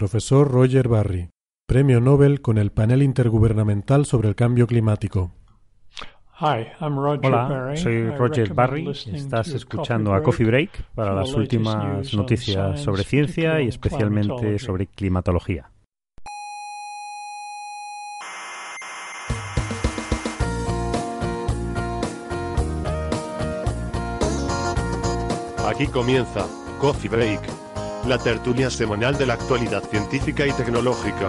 Profesor Roger Barry, Premio Nobel con el Panel Intergubernamental sobre el Cambio Climático. Hola, soy Roger Barry. Estás escuchando a Coffee Break para las últimas noticias sobre ciencia y especialmente sobre climatología. Aquí comienza Coffee Break, la tertulia semanal de la actualidad científica y tecnológica.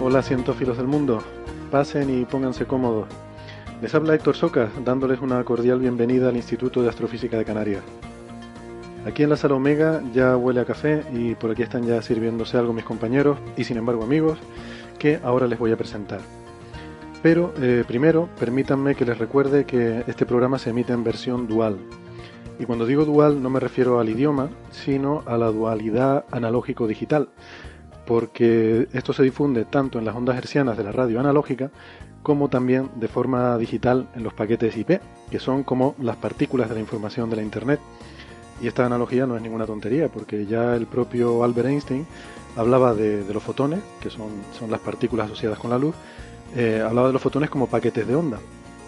Hola cientófilos del mundo, pasen y pónganse cómodos. Les habla Héctor Soca, dándoles una cordial bienvenida al Instituto de Astrofísica de Canarias. Aquí en la sala Omega ya huele a café y por aquí están ya sirviéndose algo mis compañeros y sin embargo amigos que ahora les voy a presentar. Pero eh, primero permítanme que les recuerde que este programa se emite en versión dual. Y cuando digo dual no me refiero al idioma, sino a la dualidad analógico-digital, porque esto se difunde tanto en las ondas hercianas de la radio analógica como también de forma digital en los paquetes IP, que son como las partículas de la información de la Internet. Y esta analogía no es ninguna tontería, porque ya el propio Albert Einstein hablaba de, los fotones, que son, son, las partículas asociadas con la luz, eh, hablaba de los fotones como paquetes de onda.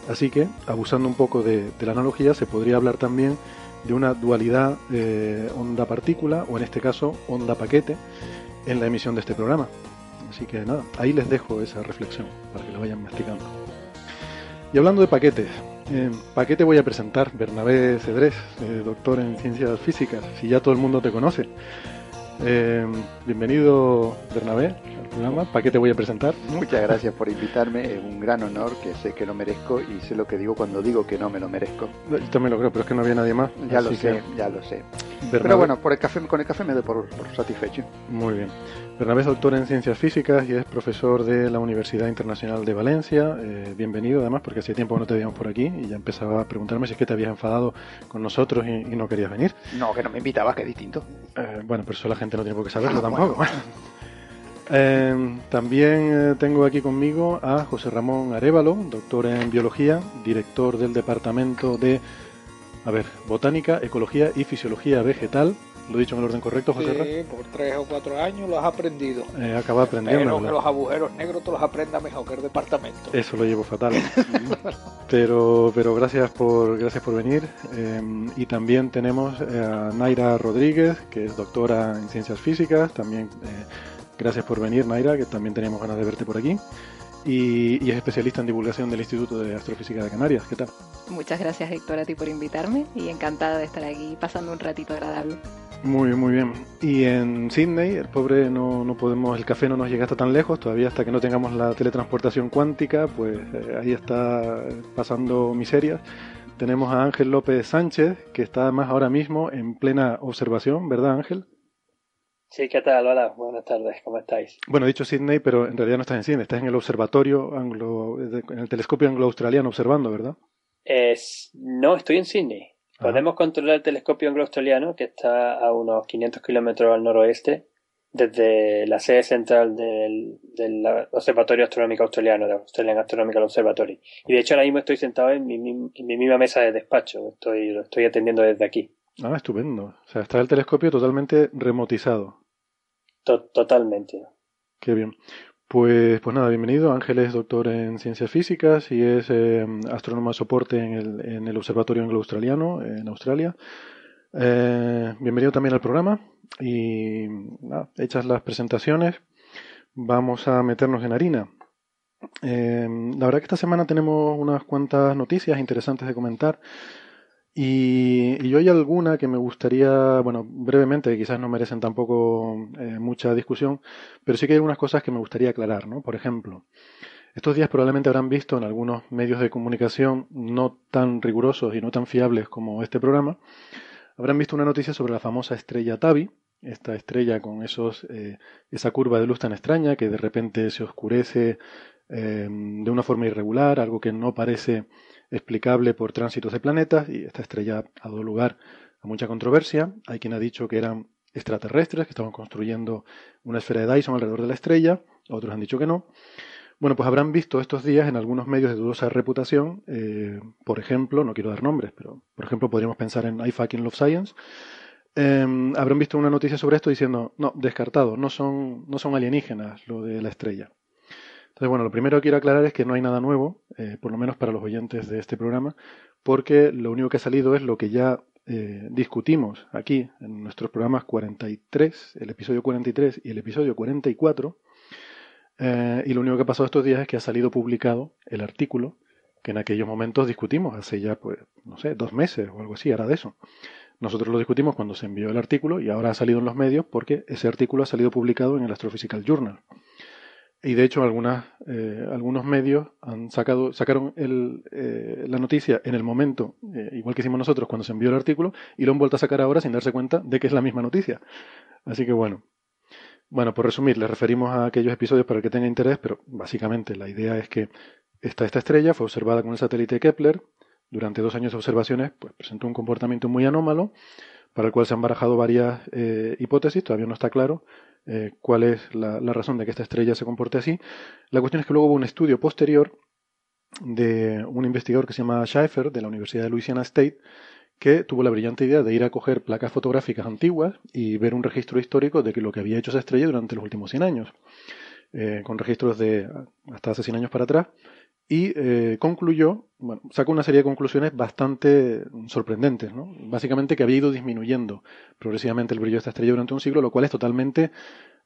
Así que, abusando un poco de, la analogía, se podría hablar también de una dualidad eh, onda-partícula, o en este caso onda-paquete, en la emisión de este programa. Así que nada, ahí les dejo esa reflexión para que la vayan masticando. Y hablando de paquetes, eh, paquete voy a presentar Bernabé Cedrés, eh, doctor en ciencias físicas, si ya todo el mundo te conoce. Eh, bienvenido Bernabé al programa, ¿para qué te voy a presentar? Muchas gracias por invitarme, es un gran honor que sé que lo merezco y sé lo que digo cuando digo que no me lo merezco. Yo también lo creo, pero es que no había nadie más. Ya lo sé, ya lo sé. Pero bueno, por el café, con el café me doy por satisfecho. Muy bien. Bernabé es doctor en ciencias físicas y es profesor de la Universidad Internacional de Valencia. Eh, bienvenido además porque hace tiempo no te veíamos por aquí y ya empezaba a preguntarme si es que te habías enfadado con nosotros y, no querías venir. No, que no me invitabas, que es distinto. Eh, bueno, pero eso la gente no tiene por qué saberlo ah, tampoco. Eh, también tengo aquí conmigo a José Ramón Arevalo, doctor en biología, director del departamento de, a ver, botánica, ecología y fisiología vegetal ¿Lo he dicho en el orden correcto, José? Sí, por tres o cuatro años lo has aprendido. Eh, acaba aprendiendo. Pero que los agujeros negros te los aprenda mejor que el departamento. Eso lo llevo fatal. pero, pero gracias por, gracias por venir. Eh, y también tenemos eh, a Naira Rodríguez, que es doctora en ciencias físicas. También eh, gracias por venir, Naira, que también tenemos ganas de verte por aquí y, es especialista en divulgación del Instituto de Astrofísica de Canarias. ¿Qué tal? Muchas gracias, Héctor, a ti por invitarme y encantada de estar aquí pasando un ratito agradable. Muy, muy bien. Y en Sydney, el pobre no, no podemos, el café no nos llega hasta tan lejos, todavía hasta que no tengamos la teletransportación cuántica, pues eh, ahí está pasando miserias. Tenemos a Ángel López Sánchez, que está además ahora mismo en plena observación, ¿verdad Ángel? Sí, ¿qué tal? Hola, buenas tardes, ¿cómo estáis? Bueno, he dicho Sydney, pero en realidad no estás en Sydney, estás en el observatorio anglo, en el telescopio anglo-australiano observando, ¿verdad? Es, no, estoy en Sydney. Podemos controlar el telescopio anglo-australiano, que está a unos 500 kilómetros al noroeste, desde la sede central del, Observatorio Astronómico Australiano, de Australian Astronomical Observatory. Y de hecho ahora mismo estoy sentado en mi, en mi misma mesa de despacho, estoy, lo estoy atendiendo desde aquí. Ah, estupendo. O sea, está el telescopio totalmente remotizado totalmente. Qué bien. Pues, pues nada, bienvenido. Ángel es doctor en ciencias físicas y es eh, astrónomo de soporte en el, en el Observatorio Anglo-Australiano en Australia. Eh, bienvenido también al programa y nada, hechas las presentaciones, vamos a meternos en harina. Eh, la verdad que esta semana tenemos unas cuantas noticias interesantes de comentar Y, y, hoy alguna que me gustaría, bueno, brevemente, quizás no merecen tampoco eh, mucha discusión, pero sí que hay algunas cosas que me gustaría aclarar, ¿no? Por ejemplo, estos días probablemente habrán visto en algunos medios de comunicación no tan rigurosos y no tan fiables como este programa, habrán visto una noticia sobre la famosa estrella Tabi, esta estrella con esos, eh, esa curva de luz tan extraña que de repente se oscurece eh, de una forma irregular, algo que no parece explicable por tránsitos de planetas, y esta estrella ha dado lugar a mucha controversia. Hay quien ha dicho que eran extraterrestres, que estaban construyendo una esfera de Dyson alrededor de la estrella, otros han dicho que no. Bueno, pues habrán visto estos días en algunos medios de dudosa reputación, eh, por ejemplo, no quiero dar nombres, pero por ejemplo podríamos pensar en I fucking love science, em, habrán visto una noticia sobre esto diciendo, no, descartado, no son, no son alienígenas lo de la estrella. Entonces, bueno, lo primero que quiero aclarar es que no hay nada nuevo, eh, por lo menos para los oyentes de este programa, porque lo único que ha salido es lo que ya eh, discutimos aquí en nuestros programas 43, el episodio 43 y el episodio 44. Eh, y lo único que ha pasado estos días es que ha salido publicado el artículo que en aquellos momentos discutimos, hace ya, pues, no sé, dos meses o algo así, era de eso. Nosotros lo discutimos cuando se envió el artículo y ahora ha salido en los medios porque ese artículo ha salido publicado en el Astrophysical Journal. Y de hecho, algunas, eh, algunos medios han sacado, sacaron el, eh, la noticia en el momento, eh, igual que hicimos nosotros cuando se envió el artículo, y lo han vuelto a sacar ahora sin darse cuenta de que es la misma noticia. Así que bueno. Bueno, por resumir, les referimos a aquellos episodios para el que tenga interés, pero básicamente la idea es que esta, esta estrella fue observada con el satélite Kepler. Durante dos años de observaciones, pues presentó un comportamiento muy anómalo, para el cual se han barajado varias hipótesis, todavía no está claro, eh, cuál es la, razón de que esta estrella se comporte así. La cuestión es que luego hubo un estudio posterior de un investigador que se llama Schaeffer de la Universidad de Louisiana State que tuvo la brillante idea de ir a coger placas fotográficas antiguas y ver un registro histórico de lo que había hecho esa estrella durante los últimos 100 años, eh, con registros de hasta hace 100 años para atrás, y eh, concluyó, bueno, sacó una serie de conclusiones bastante sorprendentes, ¿no? Básicamente que había ido disminuyendo progresivamente el brillo de esta estrella durante un siglo, lo cual es totalmente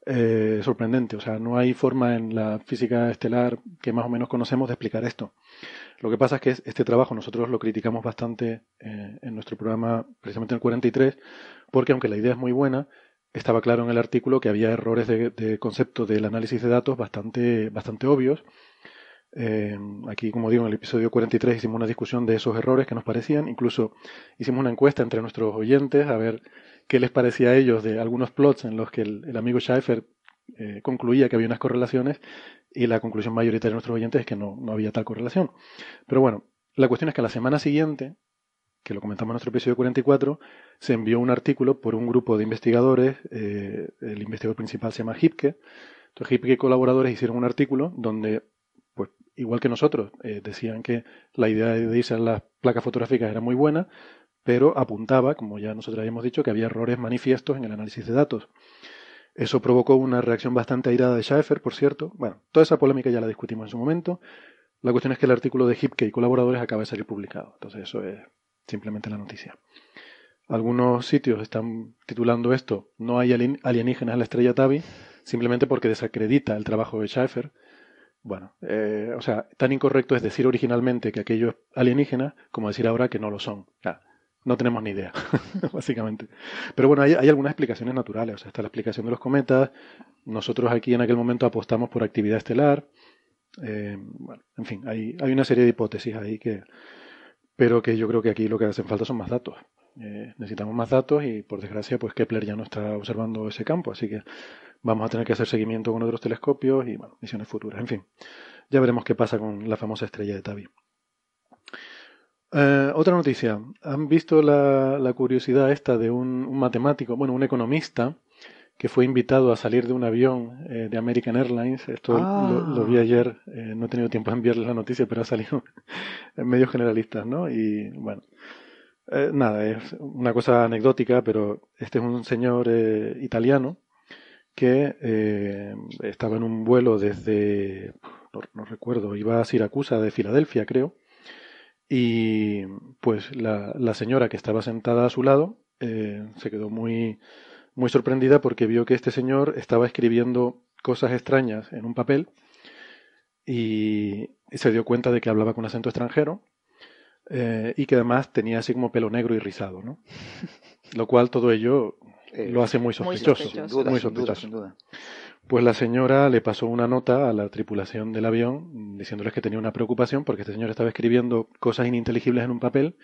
eh, sorprendente. O sea, no hay forma en la física estelar que más o menos conocemos de explicar esto. Lo que pasa es que este trabajo nosotros lo criticamos bastante eh, en nuestro programa, precisamente en el 43, porque aunque la idea es muy buena, estaba claro en el artículo que había errores de, de concepto del análisis de datos bastante, bastante obvios eh, aquí, como digo, en el episodio 43 hicimos una discusión de esos errores que nos parecían. Incluso hicimos una encuesta entre nuestros oyentes a ver qué les parecía a ellos de algunos plots en los que el, amigo Schaeffer eh, concluía que había unas correlaciones y la conclusión mayoritaria de nuestros oyentes es que no, no había tal correlación. Pero bueno, la cuestión es que la semana siguiente, que lo comentamos en nuestro episodio 44, se envió un artículo por un grupo de investigadores, eh, el investigador principal se llama Hipke, entonces Hipke y colaboradores hicieron un artículo donde pues igual que nosotros, eh, decían que la idea de irse a las placas fotográficas era muy buena, pero apuntaba, como ya nosotros habíamos dicho, que había errores manifiestos en el análisis de datos. Eso provocó una reacción bastante airada de Schaeffer, por cierto. Bueno, toda esa polémica ya la discutimos en su momento. La cuestión es que el artículo de Hipke y colaboradores acaba de salir publicado. Entonces eso es simplemente la noticia. Algunos sitios están titulando esto No hay alienígenas en la estrella Tabi, simplemente porque desacredita el trabajo de Schaeffer bueno, eh, o sea, tan incorrecto es decir originalmente que aquello es alienígena como decir ahora que no lo son. no tenemos ni idea, básicamente. Pero bueno, hay, algunas explicaciones naturales. O sea, está la explicación de los cometas. Nosotros aquí en aquel momento apostamos por actividad estelar. Eh, bueno, en fin, hay, hay una serie de hipótesis ahí que. Pero que yo creo que aquí lo que hacen falta son más datos. Eh, necesitamos más datos y por desgracia, pues Kepler ya no está observando ese campo. Así que Vamos a tener que hacer seguimiento con otros telescopios y bueno, misiones futuras. En fin, ya veremos qué pasa con la famosa estrella de Tabi. Eh, otra noticia. ¿Han visto la, curiosidad esta de un, matemático, bueno, un economista, que fue invitado a salir de un avión eh, de American Airlines? Esto lo, vi ah. ayer, eh, no he tenido tiempo de enviarles la noticia, pero ha salido en medios generalistas, ¿no? Y bueno, nada, es una cosa anecdótica, pero este es un señor italiano que eh, estaba en un vuelo desde, no, recuerdo, iba a Siracusa de Filadelfia, creo, y pues la, señora que estaba sentada a su lado eh, se quedó muy, muy sorprendida porque vio que este señor estaba escribiendo cosas extrañas en un papel y, se dio cuenta de que hablaba con acento extranjero. Eh, y que además tenía así como pelo negro y rizado, ¿no? Lo cual todo ello eh, lo hace muy sospechoso. Muy sospechoso. Sin duda, Pues la señora le pasó una nota a la tripulación del avión diciéndoles que tenía una preocupación porque este señor estaba escribiendo cosas ininteligibles en un papel.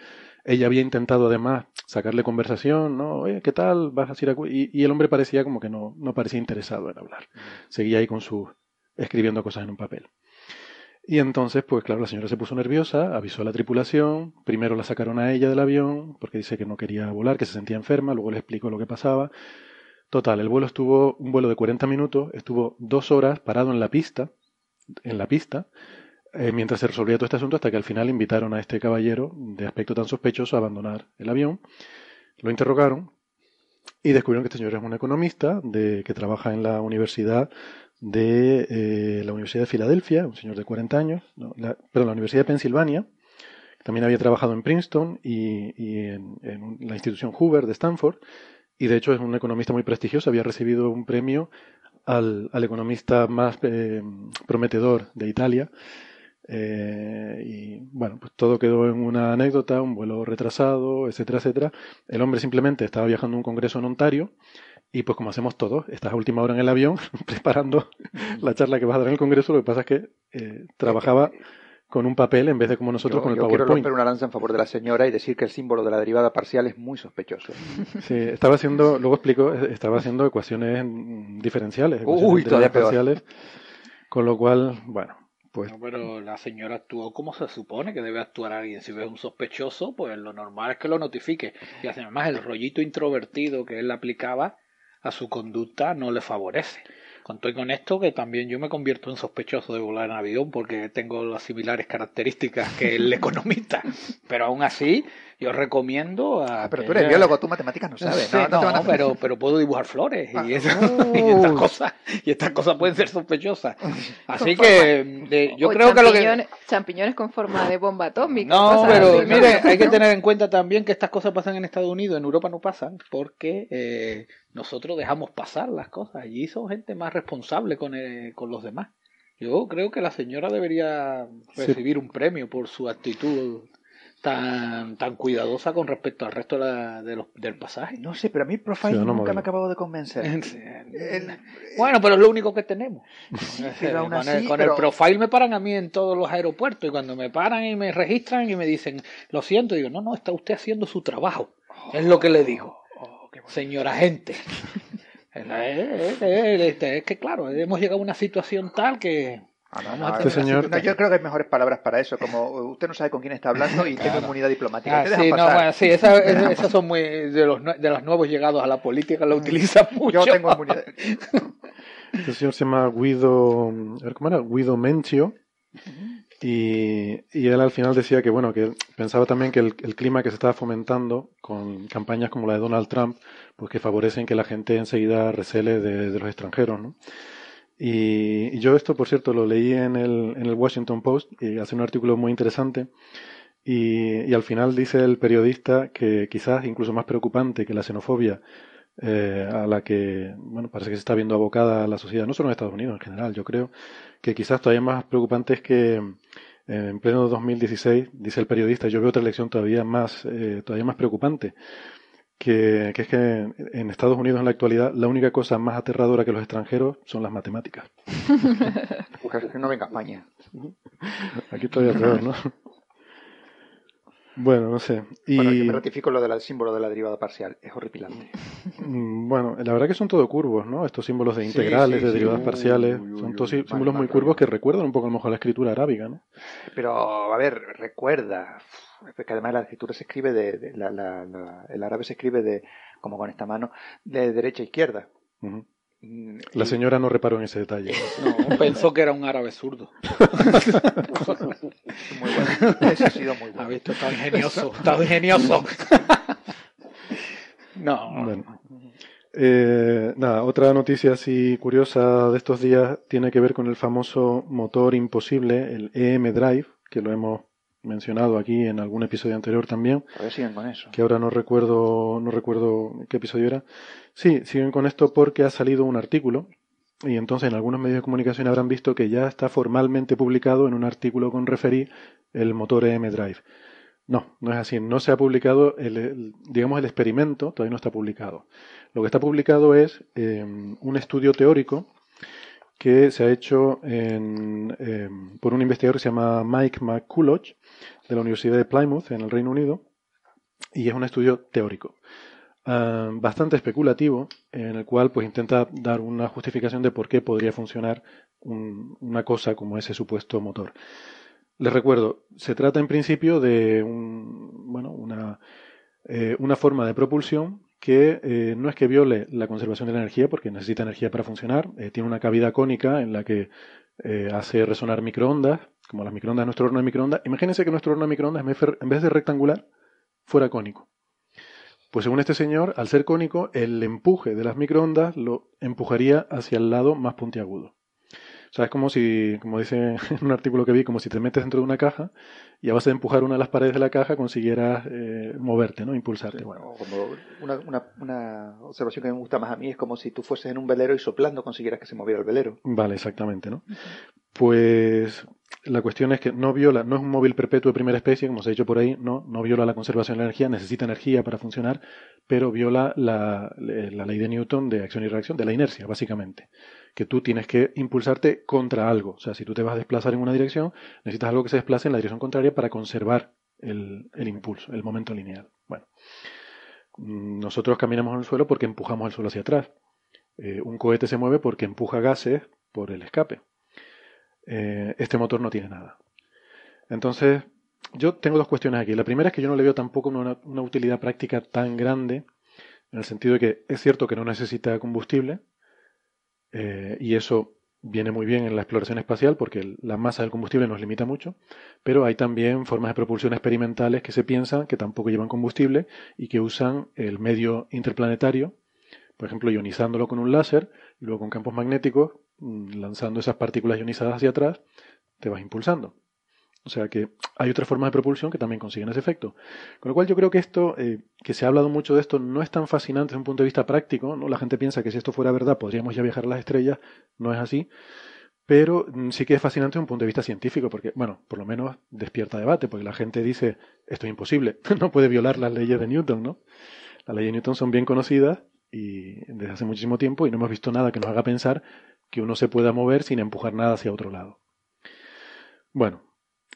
Ella había intentado además sacarle conversación, ¿no? Oye, ¿qué tal? ¿Vas a ir y, y, el hombre parecía como que no, no parecía interesado en hablar. Mm. Seguía ahí con su escribiendo cosas en un papel. Y entonces, pues claro, la señora se puso nerviosa, avisó a la tripulación, primero la sacaron a ella del avión, porque dice que no quería volar, que se sentía enferma, luego le explicó lo que pasaba. Total, el vuelo estuvo, un vuelo de 40 minutos, estuvo dos horas parado en la pista, en la pista, eh, mientras se resolvía todo este asunto, hasta que al final invitaron a este caballero de aspecto tan sospechoso a abandonar el avión. Lo interrogaron y descubrieron que este señor es un economista de, que trabaja en la universidad de eh, la Universidad de Filadelfia, un señor de 40 años, la, perdón, la Universidad de Pensilvania, también había trabajado en Princeton y, en, la institución Hoover de Stanford, y de hecho es un economista muy prestigioso, había recibido un premio al, economista más eh, prometedor de Italia. Eh, y bueno, pues todo quedó en una anécdota, un vuelo retrasado, etcétera, etcétera. El hombre simplemente estaba viajando a un congreso en Ontario y pues como hacemos todos, estás a última hora en el avión preparando la charla que vas a dar en el Congreso, lo que pasa es que eh, trabajaba con un papel en vez de como nosotros con el yo Quiero romper una lanza en favor de la señora y decir que el símbolo de la derivada parcial es muy sospechoso. Sí, estaba haciendo, luego explico, estaba haciendo ecuaciones diferenciales, ecuaciones Uy, todavía parciales, con lo cual, bueno, pues... pero la señora actuó como se supone que debe actuar alguien. Si ves un sospechoso, pues lo normal es que lo notifique. Y además el rollito introvertido que él aplicaba a su conducta no le favorece. Conto con esto que también yo me convierto en sospechoso de volar en avión porque tengo las similares características que el economista. Pero aún así, yo recomiendo a. Ah, pero tú eres biólogo, tú matemáticas no sabes. no, no, pero, pero puedo dibujar flores y, ah. estas cosas y estas cosas pueden ser sospechosas. Así que yo creo que lo que. Champiñones con forma de bomba atómica. No, pero mire, hay que tener en cuenta también que estas cosas pasan en Estados Unidos, en Europa no pasan, porque eh, nosotros dejamos pasar las cosas. Allí son gente más responsable con, con los demás. Yo creo que la señora debería recibir un premio por su actitud tan, tan cuidadosa con respecto al resto de los, del pasaje. No sé, pero a mí Profile nunca me ha acabado de convencer. bueno, pero es lo único que tenemos. con, el, Profile me paran a mí en todos los aeropuertos y cuando me paran y me registran y me dicen, lo siento, digo, no, no, está usted haciendo su trabajo. es lo que le digo. Oh, Señora gente. es que claro, hemos llegado a una situación tal que este señor... yo creo que hay mejores palabras para eso, como usted no sabe con quién está hablando y tengo inmunidad diplomática. Ah, sí, no, bueno, sí, esas, son muy de los, de los nuevos llegados a la política, lo utilizan mucho. Yo tengo inmunidad. Este señor se llama Guido, ¿cómo era? Guido Mencio. Y, y, él al final decía que bueno que pensaba también que el, el, clima que se estaba fomentando con campañas como la de Donald Trump pues que favorecen que la gente enseguida recele de, de los extranjeros ¿no? Y, yo esto, por cierto, lo leí en el, en el Washington Post y hace un artículo muy interesante. Y, y, al final dice el periodista que quizás incluso más preocupante que la xenofobia eh, a la que, bueno, parece que se está viendo abocada la sociedad, no solo en Estados Unidos en general, yo creo que quizás todavía más preocupante es que eh, en pleno 2016, dice el periodista, yo veo otra elección todavía más, eh, todavía más preocupante, que, es que en Estados Unidos en la actualidad la única cosa más aterradora que los extranjeros son las matemáticas. que no venga a España. Aquí todavía peor, ¿no? Bueno, no sé. Y... Bueno, yo me ratifico lo del símbolo de la derivada parcial. Es horripilante. Mm, bueno, la verdad que son todo curvos, ¿no? Estos símbolos de integrales, de derivadas parciales, son todos símbolos muy curvos que recuerdan un poco a lo mejor la escritura arábiga, ¿no? Pero, a ver, recuerda que además la escritura se escribe de, la, el árabe se escribe de como con esta mano de derecha a izquierda. Mm, la señora no reparó en ese detalle. No, pensó que era un árabe zurdo. muy bueno. Eso ha sido muy bueno. Ha visto, está ingenioso, está ingenioso. no. Eh, nada, otra noticia así curiosa de estos días tiene que ver con el famoso motor imposible, el EM Drive, que lo hemos mencionado aquí en algún episodio anterior también. A ver, siguen con eso. Que ahora no recuerdo, no recuerdo qué episodio era. Sí, siguen con esto porque ha salido un artículo y entonces en algunos medios de comunicación habrán visto que ya está formalmente publicado en un artículo con referí el motor EM Drive. No, no es así. No se ha publicado, el, digamos, el experimento todavía no está publicado. Lo que está publicado es em, un estudio teórico que se ha hecho em, por un investigador que se llama Mike McCulloch de la Universidad de Plymouth en el Reino Unido y es un estudio teórico. Ah, bastante especulativo en el cual pues intenta dar una justificación de por qué podría funcionar una cosa como ese supuesto motor. Les recuerdo, se trata en principio de bueno, una, eh, una forma de propulsión que eh, no es que viole la conservación de la energía, porque necesita energía para funcionar, eh, tiene una cavidad cónica en la que hace resonar microondas, como las microondas de nuestro horno de microondas. Imagínense que nuestro horno de microondas, en vez de rectangular, fuera cónico. Pues según este señor, al ser cónico, el empuje de las microondas lo empujaría hacia el lado más puntiagudo. O sea, es como si, como dice en un artículo que vi, como si te metes dentro de una caja y a base de empujar una de las paredes de la caja consiguieras eh, moverte, ¿no? Impulsarte. bueno, una, una, una, observación que me gusta más a mí es como si tú fueses en un velero y soplando consiguieras que se moviera el velero. Vale, exactamente, ¿no? Pues la cuestión es que no viola, no es un móvil perpetuo de primera especie, como se ha dicho por ahí, no, no viola la conservación de la energía, necesita energía para funcionar, pero viola la, la ley de Newton de acción y reacción, de la inercia, básicamente que tú tienes que impulsarte contra algo. O sea, si tú te vas a desplazar en una dirección, necesitas algo que se desplace en la dirección contraria para conservar el, impulso, el momento lineal. Bueno, mm, nosotros caminamos en el suelo porque empujamos el suelo hacia atrás. Eh, un cohete se mueve porque empuja gases por el escape. Eh, este motor no tiene nada. Entonces, yo tengo dos cuestiones aquí. La primera es que yo no le veo tampoco una, una utilidad práctica tan grande, en el sentido de que es cierto que no necesita combustible, eh, y eso viene muy bien en la exploración espacial porque la masa del combustible nos limita mucho, pero hay también formas de propulsión experimentales que se piensan que tampoco llevan combustible y que usan el medio interplanetario, por ejemplo, ionizándolo con un láser y luego con campos magnéticos, mm, lanzando esas partículas ionizadas hacia atrás, te vas impulsando. O sea que hay otras formas de propulsión que también consiguen ese efecto. Con lo cual yo creo que esto, eh, que se ha hablado mucho de esto, no es tan fascinante desde un punto de vista práctico. ¿no? La gente piensa que si esto fuera verdad podríamos ya viajar a las estrellas. No es así. Pero mm, sí que es fascinante desde un punto de vista científico, porque, bueno, por lo menos despierta debate, porque la gente dice, esto es imposible, no puede violar las leyes de Newton, ¿no? Las leyes de Newton son bien conocidas y desde hace muchísimo tiempo y no hemos visto nada que nos haga pensar que uno se pueda mover sin empujar nada hacia otro lado. Bueno,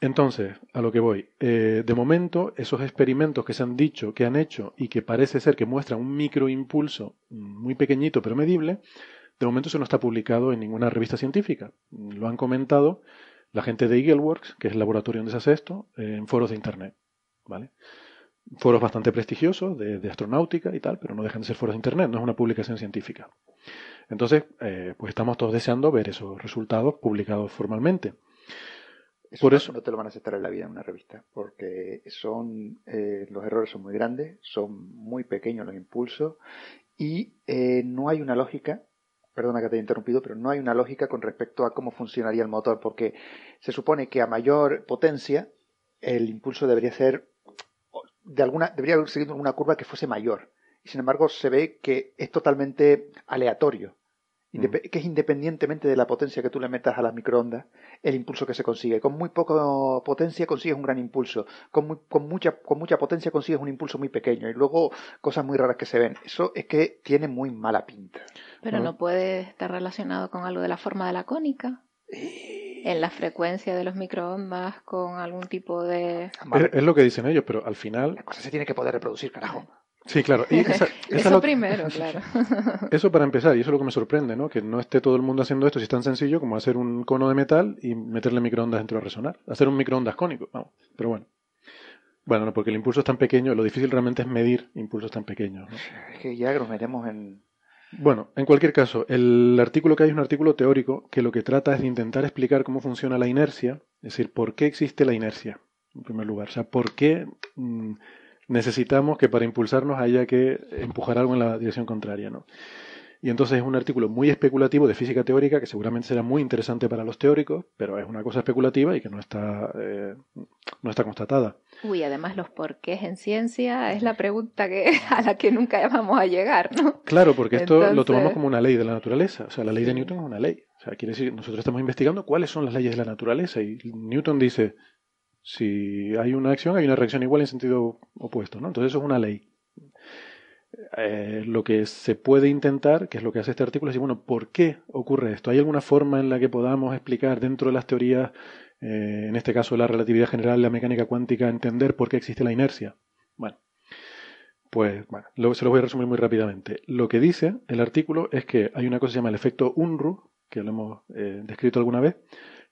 entonces, a lo que voy. Eh, de momento, esos experimentos que se han dicho, que han hecho y que parece ser que muestran un microimpulso muy pequeñito pero medible, de momento eso no está publicado en ninguna revista científica. Lo han comentado la gente de EagleWorks, que es el laboratorio donde se hace esto, en foros de Internet. ¿Vale? Foros bastante prestigiosos de, astronáutica y tal, pero no dejan de ser foros de Internet, no es una publicación científica. Entonces, eh, pues estamos todos deseando ver esos resultados publicados formalmente. Por eso no te lo van a aceptar en la vida en una revista, porque son eh, los errores son muy grandes, son muy pequeños los impulsos y eh, no hay una lógica. Perdona que te haya interrumpido, pero no hay una lógica con respecto a cómo funcionaría el motor, porque se supone que a mayor potencia el impulso debería ser de alguna debería haber seguido una curva que fuese mayor. Y sin embargo se ve que es totalmente aleatorio que es independientemente de la potencia que tú le metas a las microondas, el impulso que se consigue. Con muy poca potencia consigues un gran impulso, con, con, mucha, con mucha potencia consigues un impulso muy pequeño y luego cosas muy raras que se ven. Eso es que tiene muy mala pinta. Pero no, puede estar relacionado con algo de la forma de la cónica. Eh. En la frecuencia de los microondas con algún tipo de... Es, lo que dicen ellos, pero al final... La cosa se tiene que poder reproducir, carajo. Sí, claro. eso primero, claro. Eso para empezar, y eso es lo que me sorprende, ¿no? Que no esté todo el mundo haciendo esto si es tan sencillo como hacer un cono de metal y meterle microondas dentro de resonar. Hacer un microondas cónico, vamos. Pero bueno. Bueno, no, porque el impulso es tan pequeño, lo difícil realmente es medir impulsos tan pequeños. ¿no? Es que ya nos metemos en... Bueno, en cualquier caso, el artículo que hay es un artículo teórico que lo que trata es de intentar explicar cómo funciona la inercia, es decir, por qué existe la inercia, en primer lugar. O sea, por qué... Mm, necesitamos que para impulsarnos haya que empujar algo en la dirección contraria, ¿no? Y entonces es un artículo muy especulativo de física teórica que seguramente será muy interesante para los teóricos, pero es una cosa especulativa y que no está, eh, no está constatada. Uy, además los porqués en ciencia es la pregunta que, a la que nunca vamos a llegar, ¿no? Claro, porque esto lo tomamos como una ley de la naturaleza. O sea, la ley de Newton es una ley. O sea, quiere decir, nosotros estamos investigando cuáles son las leyes de la naturaleza y Newton dice, Si hay una acción, hay una reacción igual en sentido opuesto, ¿no? Entonces eso es una ley. Eh, lo que se puede intentar, que es lo que hace este artículo, es decir, bueno, ¿por qué ocurre esto? ¿Hay alguna forma en la que podamos explicar dentro de las teorías, eh, en este caso la relatividad general, la mecánica cuántica, entender por qué existe la inercia? Bueno, pues bueno, se lo voy a resumir muy rápidamente. Lo que dice el artículo es que hay una cosa que se llama el efecto Unruh, que lo hemos eh, descrito alguna vez,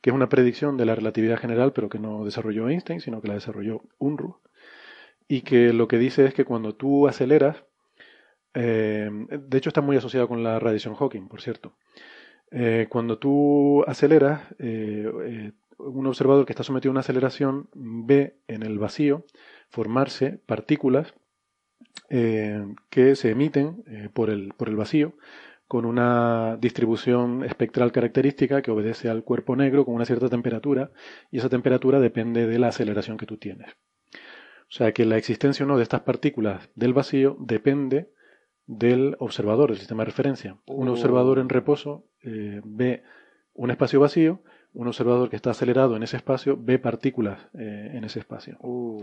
que es una predicción de la relatividad general, pero que no desarrolló Einstein, sino que la desarrolló Unruh, y que lo que dice es que cuando tú aceleras, eh, de hecho está muy asociado con la radiación Hawking, por cierto, eh, cuando tú aceleras, un observador que está sometido a una aceleración ve en el vacío formarse partículas que se emiten por, el, por el vacío con una distribución espectral característica que obedece al cuerpo negro con una cierta temperatura y esa temperatura depende de la aceleración que tú tienes. O sea que la existencia o no de estas partículas del vacío depende del observador, del sistema de referencia. Un observador en reposo eh, ve un espacio vacío, un observador que está acelerado en ese espacio ve partículas eh, en ese espacio. Uh.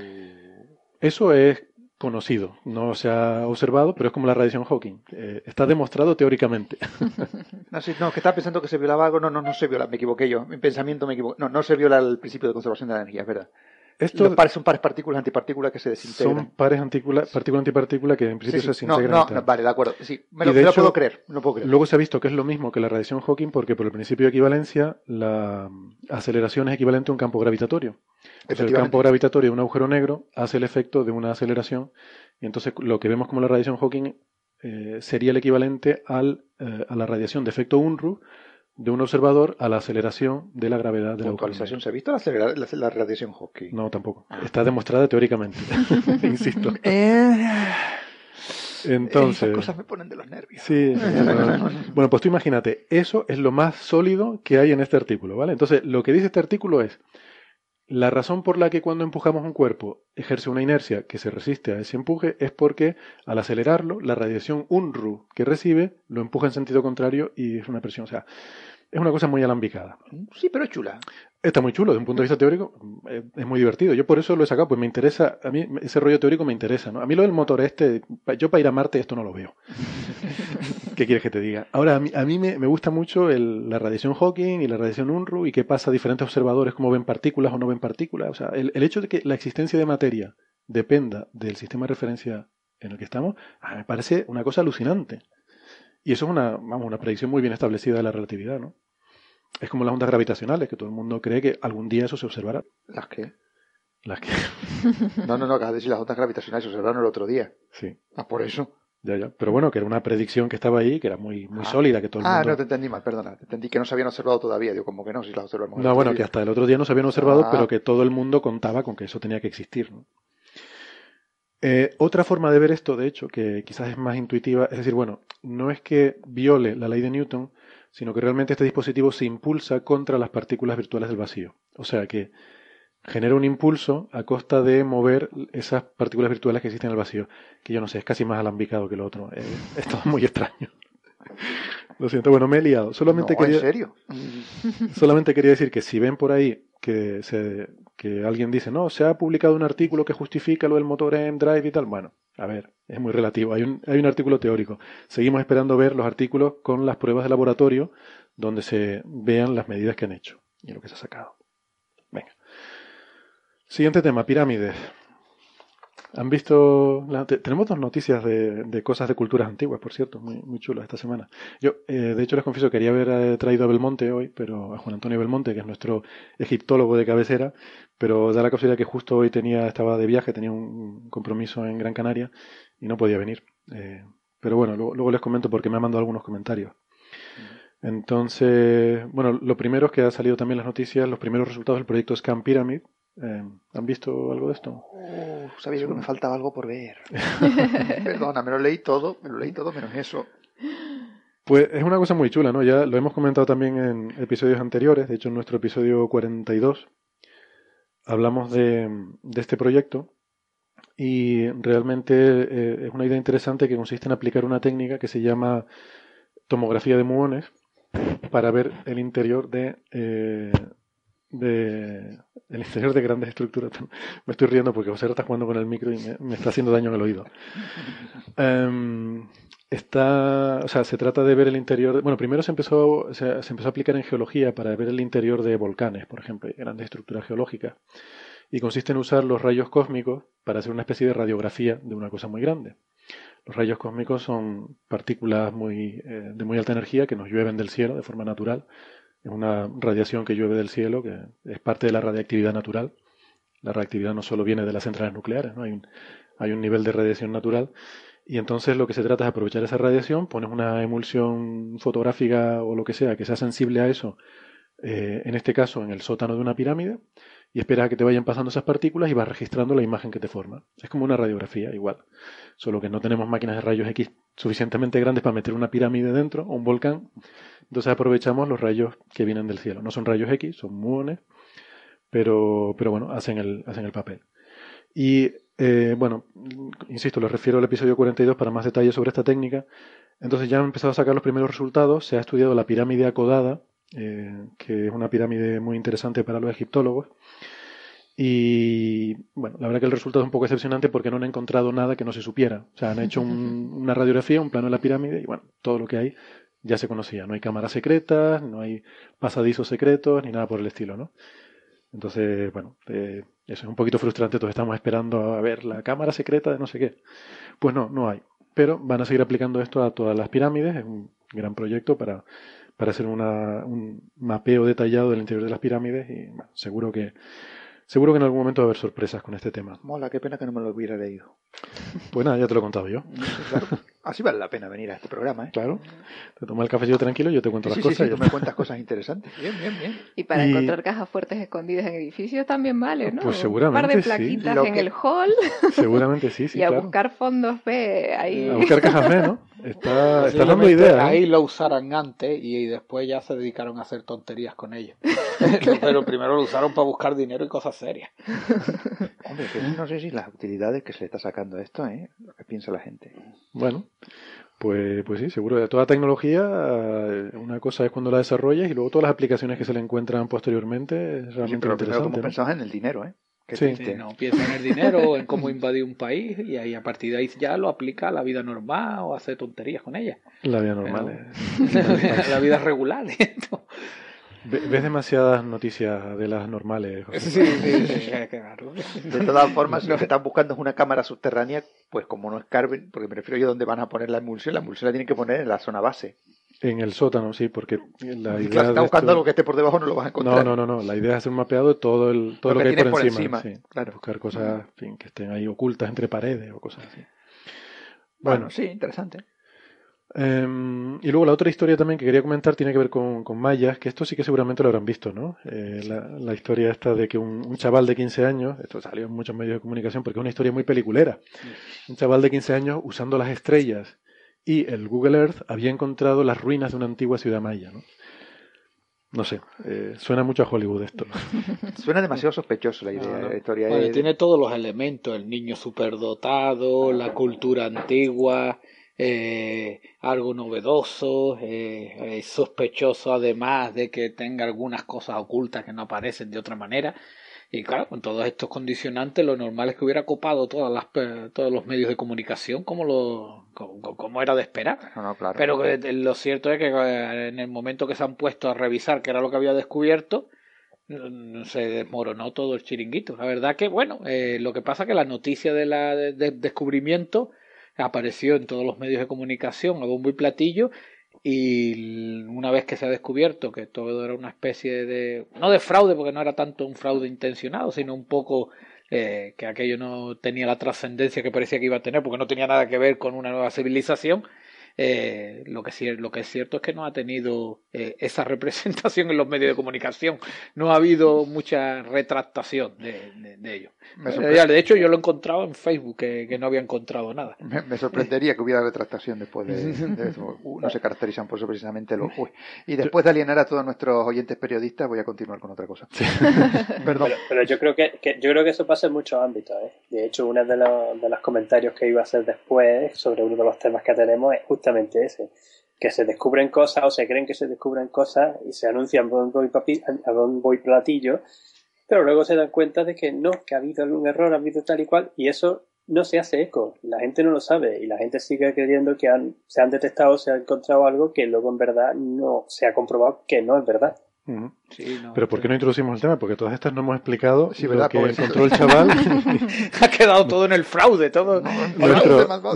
Eso es conocido, no se ha observado, pero es como la radiación Hawking. Eh, está demostrado teóricamente. no, sí, no, que estaba pensando que se violaba algo, no, no, no se viola, me equivoqué yo, mi pensamiento me equivoqué. No, no se viola el principio de conservación de la energía, es verdad. Esto Los pares son pares partículas antipartículas que se desintegran. Son pares partícula antipartícula que en principio se desintegran. No, no, vale, de acuerdo. Sí, me, lo, puedo creer, no puedo creer. Luego se ha visto que es lo mismo que la radiación Hawking porque por el principio de equivalencia la aceleración es equivalente a un campo gravitatorio. el campo gravitatorio de un agujero negro hace el efecto de una aceleración y entonces lo que vemos como la radiación Hawking eh, sería el equivalente al, eh, a la radiación de efecto Unruh de un observador a la aceleración de la gravedad de la actualización ¿Se ha visto la, la, radiación Hawking? No, tampoco. Ah. Está demostrada teóricamente. Insisto. Eh, entonces. Esas cosas me ponen de los nervios. Sí. bueno, pues tú imagínate, eso es lo más sólido que hay en este artículo, ¿vale? Entonces, lo que dice este artículo es la razón por la que cuando empujamos un cuerpo ejerce una inercia que se resiste a ese empuje es porque al acelerarlo, la radiación UNRU que recibe lo empuja en sentido contrario y es una presión. Es una cosa muy alambicada. Sí, pero es chula. Está muy chulo, desde un punto de vista teórico eh, es muy divertido. Yo por eso lo he sacado, pues me interesa, a mí ese rollo teórico me interesa. ¿no? A mí lo del motor este, yo para ir a Marte esto no lo veo. ¿Qué quieres que te diga? Ahora, a mí, a mí me, gusta mucho la radiación Hawking y la radiación Unruh y qué pasa a diferentes observadores, cómo ven partículas o no ven partículas. O sea, el, hecho de que la existencia de materia dependa del sistema de referencia en el que estamos, me parece una cosa alucinante. Y eso es una, vamos, una predicción muy bien establecida de la relatividad, ¿no? Es como las ondas gravitacionales, que todo el mundo cree que algún día eso se observará. ¿Las qué? Las que. no, no, no, acabas de decir las ondas gravitacionales se observaron el otro día. Sí. Ah, por eso. Ya, ya. Pero bueno, que era una predicción que estaba ahí, que era muy, muy ah. sólida, que todo el ah, no te entendí mal, perdona. Te entendí que no se habían observado todavía. Digo, como que no, si las observamos. No, bueno, que hasta el otro día no se habían observado, ah. pero que todo el mundo contaba con que eso tenía que existir. ¿no? Eh, otra forma de ver esto, de hecho, que quizás es más intuitiva, es decir, bueno, no es que viole la ley de Newton, sino que realmente este dispositivo se impulsa contra las partículas virtuales del vacío. O sea que genera un impulso a costa de mover esas partículas virtuales que existen en el vacío. Que yo no sé, es casi más alambicado que lo otro. Eh, es todo muy extraño. Lo siento, bueno, me he liado. Solamente quería, ¿En serio? Solamente quería decir que si ven por ahí que, se, que alguien dice, no, se ha publicado un artículo que justifica lo del motor en Drive y tal, bueno, a ver, es muy relativo. Hay un, hay un artículo teórico. Seguimos esperando ver los artículos con las pruebas de laboratorio donde se vean las medidas que han hecho y lo que se ha sacado. Venga. Siguiente tema, pirámides. Han visto. tenemos dos noticias de, cosas de culturas antiguas, por cierto, muy, muy chulas esta semana. Yo, eh, de hecho, les confieso, quería haber traído a Belmonte hoy, pero a Juan Antonio Belmonte, que es nuestro egiptólogo de cabecera, pero da la casualidad que justo hoy tenía, estaba de viaje, tenía un compromiso en Gran Canaria y no podía venir. Eh, pero bueno, luego, les comento porque me ha mandado algunos comentarios. Entonces, bueno, lo primero es que ha salido también las noticias, los primeros resultados del proyecto Scam Pyramid. ¿Han visto algo de esto? sabía yo que me faltaba algo por ver. Perdona, me lo leí todo, me lo leí todo menos eso. Pues es una cosa muy chula, ¿no? Ya lo hemos comentado también en episodios anteriores, de hecho en nuestro episodio 42 hablamos de, este proyecto y realmente eh, es una idea interesante que consiste en aplicar una técnica que se llama tomografía de muones para ver el interior de, eh, de el interior de grandes estructuras. Me estoy riendo porque José está jugando con el micro y me, está haciendo daño en el oído. Em, está, o sea, se trata de ver el interior. bueno, primero se empezó, se, empezó a aplicar en geología para ver el interior de volcanes, por ejemplo, grandes estructuras geológicas. Y consiste en usar los rayos cósmicos para hacer una especie de radiografía de una cosa muy grande. Los rayos cósmicos son partículas muy, eh, de muy alta energía que nos llueven del cielo de forma natural es una radiación que llueve del cielo, que es parte de la radiactividad natural. La radiactividad no solo viene de las centrales nucleares, ¿no? hay, un, hay un nivel de radiación natural. Y entonces lo que se trata es aprovechar esa radiación, pones una emulsión fotográfica o lo que sea que sea sensible a eso, eh, en este caso en el sótano de una pirámide, y esperas a que te vayan pasando esas partículas y vas registrando la imagen que te forma. Es como una radiografía igual, solo que no tenemos máquinas de rayos X suficientemente grandes para meter una pirámide dentro o un volcán, entonces aprovechamos los rayos que vienen del cielo. No son rayos X, son muones, pero, pero bueno, hacen el, hacen el papel. Y eh, bueno, insisto, les refiero al episodio 42 para más detalles sobre esta técnica. Entonces ya han empezado a sacar los primeros resultados. Se ha estudiado la pirámide acodada, eh, que es una pirámide muy interesante para los egiptólogos. Y bueno, la verdad que el resultado es un poco excepcionante porque no han encontrado nada que no se supiera. O sea, han hecho una radiografía, un plano de la pirámide y bueno, todo lo que hay ya se conocía. No hay cámaras secretas, no hay pasadizos secretos ni nada por el estilo, ¿no? Entonces, bueno, eh, eso es un poquito frustrante. Todos estamos esperando a ver la cámara secreta de no sé qué. Pues no, no hay. Pero van a seguir aplicando esto a todas las pirámides. Es un gran proyecto para para hacer una, un mapeo detallado del interior de las pirámides y seguro que seguro que en algún momento va a haber sorpresas con este tema. Mola, qué pena que no me lo hubiera leído. Pues nada, ya te lo he contado yo. Así vale la pena venir a este programa, ¿eh? Claro. Te tomas el café yo tranquilo y yo te cuento las cosas. Sí, tú me cuentas cosas interesantes. Bien, bien, bien. Y para encontrar cajas fuertes escondidas en edificios también vale, ¿no? Pues seguramente Un par de plaquitas en el hall. Seguramente sí, sí, Y a buscar fondos B ahí. A buscar cajas B, ¿no? Está, está dando ideas. ¿eh? Ahí lo usaran antes y después ya se dedicaron a hacer tonterías con ellos. Pero primero lo usaron para buscar dinero y cosas serias. Hombre, que no sé si las utilidades que se le está sacando a esto, ¿eh? Lo que piensa la gente. Bueno, pues, pues sí, seguro. De toda tecnología, eh, una cosa es cuando la desarrollas y luego todas las aplicaciones que se le encuentran posteriormente es realmente pero interesante. Pensabas en el dinero, ¿eh? Sí. no piensa en el dinero, en cómo invadir un país y ahí a partir de ahí ya lo aplica a la vida normal o hace tonterías con ella. La vida normal. la, vida regular. Ves demasiadas noticias de las normales. Sí, sí, sí, claro. De todas formas, si lo que están buscando es una cámara subterránea, pues como no escarben, porque me refiero yo a dónde van a poner la emulsión, la emulsión la tienen que poner en la zona base. En el sótano, sí, porque la idea. Claro, si buscando algo que esté por debajo, no lo vas a encontrar. No, no, no, no. La idea es hacer un mapeado de todo, el, todo lo, que, hay por encima. sí. claro. Buscar cosas fin, que estén ahí ocultas entre paredes o cosas así. Bueno, sí, interesante. Em, y luego la otra historia también que quería comentar tiene que ver con, con mayas, que esto sí que seguramente lo habrán visto, ¿no? Eh, la, historia esta de que un, chaval de 15 años, esto salió en muchos medios de comunicación porque es una historia muy peliculera, un chaval de 15 años usando las estrellas y el Google Earth había encontrado las ruinas de una antigua ciudad maya, ¿no? No sé, eh, suena mucho a Hollywood esto. suena demasiado sospechoso la idea. La historia Tiene todos los elementos, el niño superdotado, la cultura antigua, eh, algo novedoso, eh, sospechoso además de que tenga algunas cosas ocultas que no aparecen de otra manera. Y claro, con todos estos condicionantes, lo normal es que hubiera copado todas las, todos los medios de comunicación como, lo, como, era de esperar. Pero lo cierto es que eh, en el momento que se han puesto a revisar qué era lo que había descubierto, mm, se desmoronó todo el chiringuito. La verdad que, bueno, eh, lo que pasa es que la noticia del de descubrimiento apareció en todos los medios de comunicación a bombo y platillo y una vez que se ha descubierto que todo era una especie de no de fraude porque no era tanto un fraude intencionado sino un poco eh, que aquello no tenía la trascendencia que parecía que iba a tener porque no tenía nada que ver con una nueva civilización eh, lo, que, lo que es cierto es que no ha tenido eh, esa representación en los medios de comunicación. No ha habido mucha retractación de, de, ello. de hecho, yo lo he encontrado en Facebook, que, no había encontrado nada. Me, sorprendería que hubiera retractación después de, eso. No se caracterizan por eso precisamente los... Y después de alienar a todos nuestros oyentes periodistas, voy a continuar con otra cosa. Perdón. Pero, yo, creo que, yo creo que eso pasa en muchos ámbitos. ¿eh? De hecho, uno de, los, de los comentarios que iba a hacer después sobre uno de los temas que tenemos es justamente ese, que se descubren cosas o se creen que se descubren cosas y se anuncian a bombo y platillo, pero luego se dan cuenta de que no, que ha habido algún error, ha habido tal y cual, y eso no se hace eco, la gente no lo sabe y la gente sigue creyendo que han, se han detectado, se ha encontrado algo que luego en verdad no se ha comprobado que no es verdad. Pero ¿por qué no introducimos el tema? Porque todas estas no hemos explicado sí, ¿verdad? lo que encontró el chaval. ha quedado todo en el fraude, todo.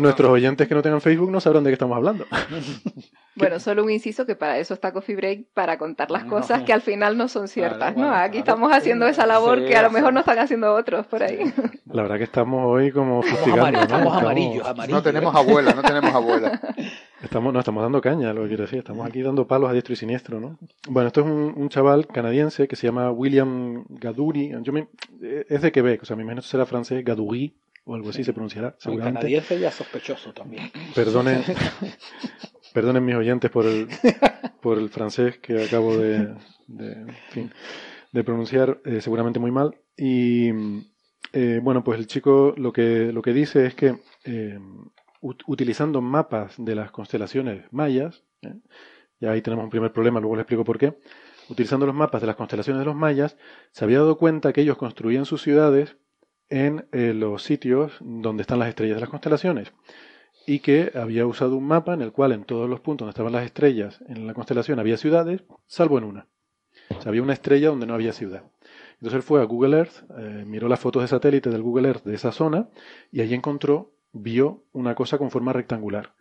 nuestros oyentes que no tengan Facebook no sabrán de qué estamos hablando. bueno, solo un inciso que para eso está Coffee Break, para contar las cosas que al final no son ciertas, ¿no? Aquí estamos haciendo esa labor que a lo mejor no están haciendo otros por ahí. La verdad que estamos hoy como Estamos, amarillos, amarillos, No tenemos abuela, no tenemos abuela. Estamos, no, estamos dando caña, lo que quiero decir. Estamos aquí dando palos a diestro y siniestro, ¿no? Bueno, esto es un, chaval canadiense que se llama William Gaduri. Yo me, es de Quebec, o sea, me imagino que será francés, Gaduri, o algo así se pronunciará, seguramente. canadiense ya sospechoso también. Perdonen, perdonen mis oyentes por el, por el francés que acabo de, de, fin, de pronunciar eh, seguramente muy mal. Y eh, bueno, pues el chico lo que, lo que dice es que eh, utilizando mapas de las constelaciones mayas, ¿eh? y ahí tenemos un primer problema, luego les explico por qué, utilizando los mapas de las constelaciones de los mayas, se había dado cuenta que ellos construían sus ciudades en eh, los sitios donde están las estrellas de las constelaciones y que había usado un mapa en el cual en todos los puntos donde estaban las estrellas en la constelación había ciudades, salvo en una. O sea, había una estrella donde no había ciudad. Entonces él fue a Google Earth, eh, miró las fotos de satélite del Google Earth de esa zona y allí encontró vio una cosa con forma rectangular.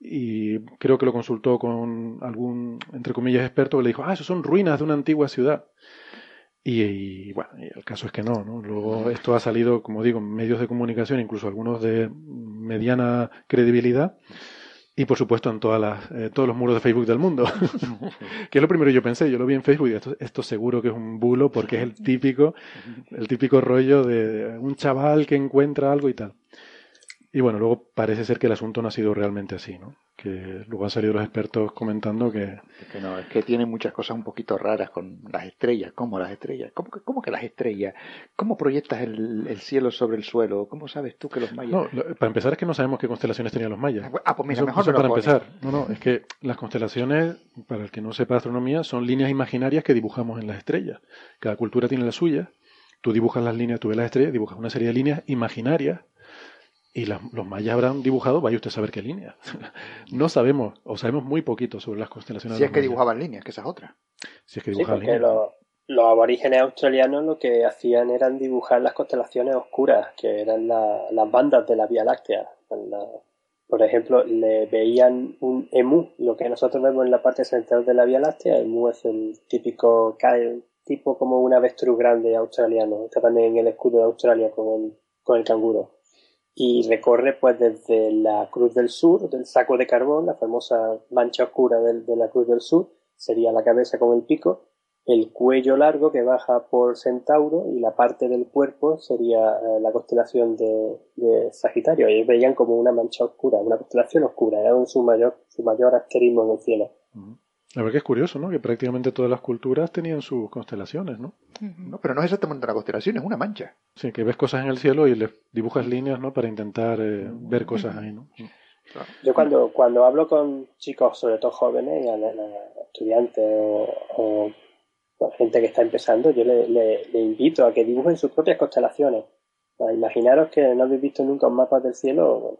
Y creo que lo consultó con algún, entre comillas, experto que le dijo, ah, eso son ruinas de una antigua ciudad. Y, bueno, el caso es que no, ¿no? Luego esto ha salido, como digo, en medios de comunicación, incluso algunos de mediana credibilidad, y por supuesto en todas las, eh, todos los muros de Facebook del mundo. que es lo primero que yo pensé, yo lo vi en Facebook y esto, esto seguro que es un bulo porque es el típico, el típico rollo de un chaval que encuentra algo y tal. Y bueno, luego parece ser que el asunto no ha sido realmente así, ¿no? Que luego han salido los expertos comentando que... Es que no, es que tiene muchas cosas un poquito raras con las estrellas. ¿Cómo las estrellas? ¿Cómo que, cómo que las estrellas? ¿Cómo proyectas el, cielo sobre el suelo? ¿Cómo sabes tú que los mayas...? No, para empezar es que no sabemos qué constelaciones tenían los mayas. Ah, pues mira, mejor para empezar. No, no, es que las constelaciones, para el que no sepa astronomía, son líneas imaginarias que dibujamos en las estrellas. Cada cultura tiene la suya. Tú dibujas las líneas, tú ves las estrellas, dibujas una serie de líneas imaginarias y los mayas habrán dibujado, vaya usted a saber qué línea. no sabemos, o sabemos muy poquito sobre las constelaciones. Si es que dibujaban líneas, que esa es otra. Si es que dibujaban sí, Los, los aborígenes australianos lo que hacían eran dibujar las constelaciones oscuras, que eran las bandas de la Vía Láctea. por ejemplo, le veían un emu, lo que nosotros vemos en la parte central de la Vía Láctea. El emu es el típico tipo como un avestruz grande australiano. Está también en el escudo de Australia con con el canguro y recorre pues desde la Cruz del Sur, del saco de carbón, la famosa mancha oscura de, la Cruz del Sur, sería la cabeza con el pico, el cuello largo que baja por Centauro y la parte del cuerpo sería eh, la constelación de, Sagitario. Ellos veían como una mancha oscura, una constelación oscura, era su mayor, su mayor asterismo en el cielo. La verdad que es curioso, ¿no? Que prácticamente todas las culturas tenían sus constelaciones, ¿no? No, pero no es exactamente una constelación, es una mancha. Sí, que ves cosas en el cielo y le dibujas líneas, ¿no? Para intentar eh, ver cosas ahí, ¿no? Yo cuando, cuando hablo con chicos, sobre todo jóvenes, estudiantes o, gente que está empezando, yo le, invito a que dibujen sus propias constelaciones. Imaginaros que no habéis visto nunca un mapa del cielo,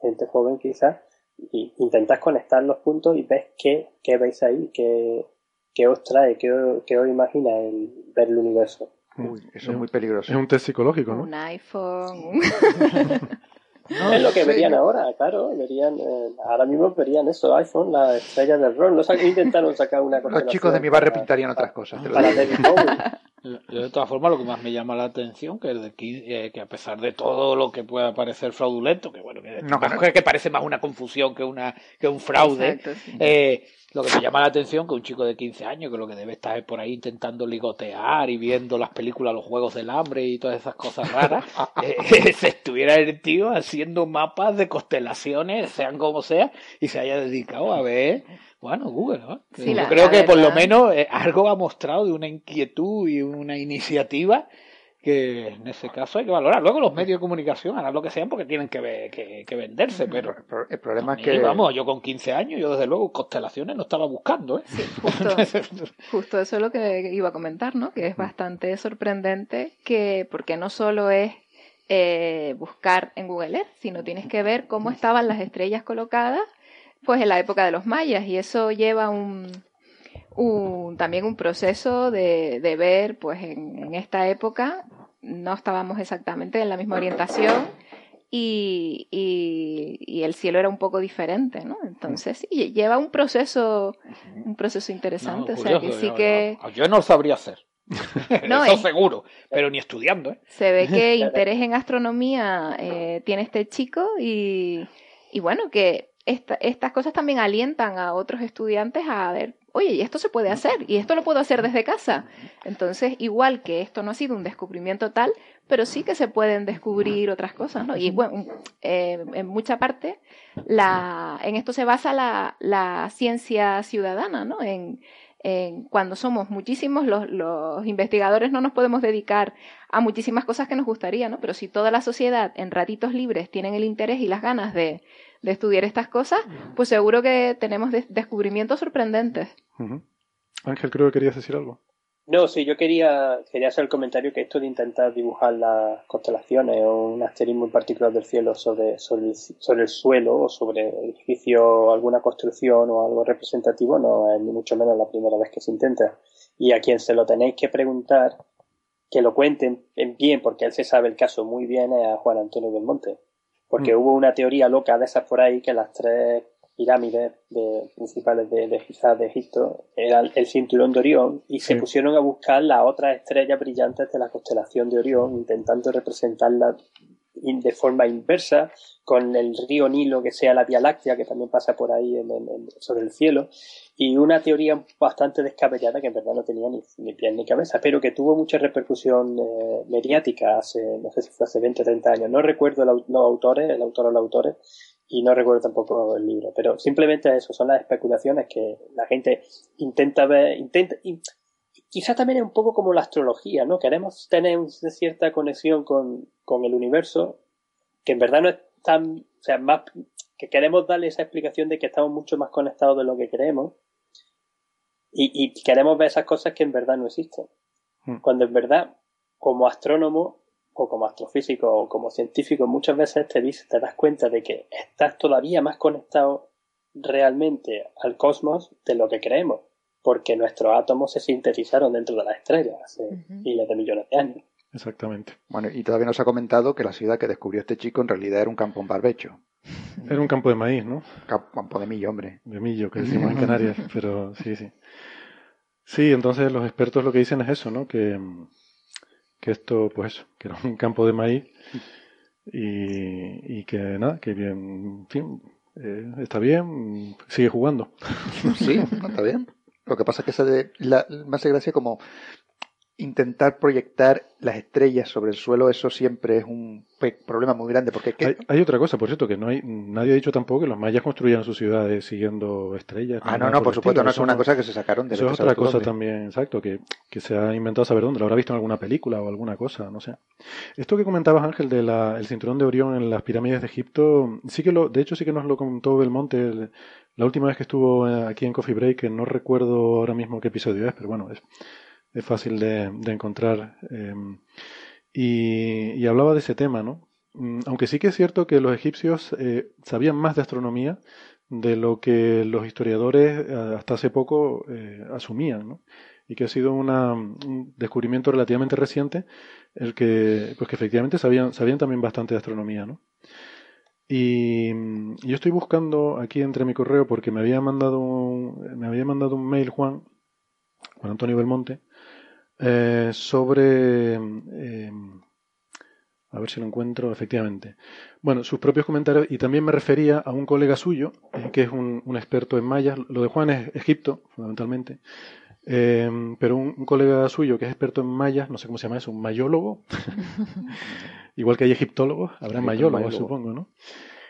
gente joven quizás, y intentas conectar los puntos y ves qué, qué veis ahí, qué, qué os trae, qué, qué, os imagina el ver el universo. Uy, eso es muy peligroso. Es un test psicológico, ¿no? Un iPhone. es lo que verían ahora, claro. Verían, eh, ahora mismo verían eso, iPhone, la estrella del rock. No intentaron sacar una cosa. Los chicos de mi barrio pintarían otras cosas. Para David Bowie. de todas formas, lo que más me llama la atención, que, de eh, que a pesar de todo lo que pueda parecer fraudulento, que bueno, que, que parece más una confusión que, una, que un fraude, eh, lo que me llama la atención que un chico de 15 años, que lo que debe estar es por ahí intentando ligotear y viendo las películas, los juegos del hambre y todas esas cosas raras, eh, se estuviera el tío haciendo mapas de constelaciones, sean como sea, y se haya dedicado a ver bueno, Google, ¿no? Yo creo que por lo menos eh, algo ha mostrado de una inquietud y una iniciativa que en ese caso hay que valorar. Luego los medios de comunicación harán lo que sean porque tienen que, que, venderse, pero el problema es que... Vamos, yo con 15 años, yo desde luego constelaciones no estaba buscando. ¿eh? justo, eso es lo que iba a comentar, ¿no? Que es bastante sorprendente que, porque no solo es eh, buscar en Google Earth, sino tienes que ver cómo estaban las estrellas colocadas pues en la época de los mayas y eso lleva un, un, también un proceso de, de ver, pues en, esta época no estábamos exactamente en la misma orientación y, y, el cielo era un poco diferente, ¿no? Entonces sí, lleva un proceso, un proceso interesante, o sea que sí que... Yo no lo sabría hacer. No, Eso seguro, pero ni estudiando. ¿eh? Se ve que interés en astronomía eh, tiene este chico y, y bueno, que estas cosas también alientan a otros estudiantes a ver, oye, y esto se puede hacer, y esto lo puedo hacer desde casa. Entonces, igual que esto no ha sido un descubrimiento tal, pero sí que se pueden descubrir otras cosas, ¿no? Y bueno, eh, en mucha parte, la, en esto se basa la, la ciencia ciudadana, ¿no? En, cuando somos muchísimos, los, los, investigadores no nos podemos dedicar a muchísimas cosas que nos gustaría, ¿no? Pero si toda la sociedad en ratitos libres tienen el interés y las ganas de, de estudiar estas cosas, pues seguro que tenemos descubrimientos sorprendentes. Ángel, creo que querías decir algo. No, sí, yo quería, quería hacer el comentario que esto de intentar dibujar las constelaciones o un asterismo en particular del cielo sobre, sobre, el, suelo o sobre el edificio, alguna construcción o algo representativo no es ni mucho menos la primera vez que se intenta. Y a quien se lo tenéis que preguntar, que lo cuenten bien, porque él se sabe el caso muy bien, es a Juan Antonio del Monte. Porque mm. hubo una teoría loca de esas por ahí que las tres pirámides de, principales de, de de Egipto eran el cinturón de Orión y se pusieron a buscar las otras estrellas brillantes de la constelación de Orión, intentando representarlas de forma inversa, con el río Nilo que sea la Vía Láctea, que también pasa por ahí sobre el cielo, y una teoría bastante descabellada que en verdad no tenía ni, ni pies ni cabeza, pero que tuvo mucha repercusión eh, mediática hace, no sé si fue hace 20 o 30 años. No recuerdo los autores, el autor o los autores, y no recuerdo tampoco el libro, pero simplemente eso, son las especulaciones que la gente intenta ver, intenta, quizá también es un poco como la astrología, ¿no? Queremos tener una cierta conexión con, con el universo, que en verdad no es tan, o sea, más, que queremos darle esa explicación de que estamos mucho más conectados de lo que creemos, y, y queremos ver esas cosas que en verdad no existen. Hmm. Cuando en verdad, como astrónomo, o como astrofísico o como científico, muchas veces te, te das cuenta de que estás todavía más conectado realmente al cosmos de lo que creemos, porque nuestros átomos se sintetizaron dentro de las estrellas hace miles de millones de años. Exactamente. Bueno, y todavía nos ha comentado que la ciudad que descubrió este chico en realidad era un campo en barbecho. Era un campo de maíz, ¿no? Campo de millo, hombre. De millo, que decimos en Canarias, pero sí, sí. Sí, entonces los expertos lo que dicen es eso, ¿no? Que, que esto, pues que era un campo de maíz y, que nada, que bien, en fin, eh, está bien, sigue jugando. Sí, está bien. Lo que pasa es que esa de, la, más de gracia como intentar proyectar las estrellas sobre el suelo, eso siempre es un problema muy grande. Porque hay, otra cosa, por cierto, que no hay nadie ha dicho tampoco que los mayas construían sus ciudades siguiendo estrellas. Ah, no, no, por, supuesto, no es una cosa que se sacaron de Eso es otra cosa también, exacto, que, que, se ha inventado saber dónde. Lo habrá visto en alguna película o alguna cosa, no sé. Esto que comentabas, Ángel, del el cinturón de Orión en las pirámides de Egipto, sí que lo, de hecho, sí que nos lo contó Belmonte la última vez que estuvo eh, aquí en Coffee Break, que no recuerdo ahora mismo qué episodio es, pero bueno, es es fácil de, encontrar. Em, y, hablaba de ese tema, ¿no? Mm, aunque sí que es cierto que los egipcios eh, sabían más de astronomía de lo que los historiadores eh, hasta hace poco eh, asumían, ¿no? Y que ha sido un descubrimiento relativamente reciente, el que, pues que efectivamente sabían, sabían también bastante de astronomía, ¿no? Y, yo estoy buscando aquí entre mi correo porque me había mandado un, me había mandado un mail Juan, Juan Antonio Belmonte, eh, sobre... Eh, a ver si lo encuentro efectivamente. Bueno, sus propios comentarios y también me refería a un colega suyo, eh, que es un, experto en mayas. Lo de Juan es Egipto, fundamentalmente. pero un, colega suyo que es experto en mayas, no sé cómo se llama eso, un mayólogo. Igual que hay egiptólogos, habrá mayólogos, supongo, ¿no?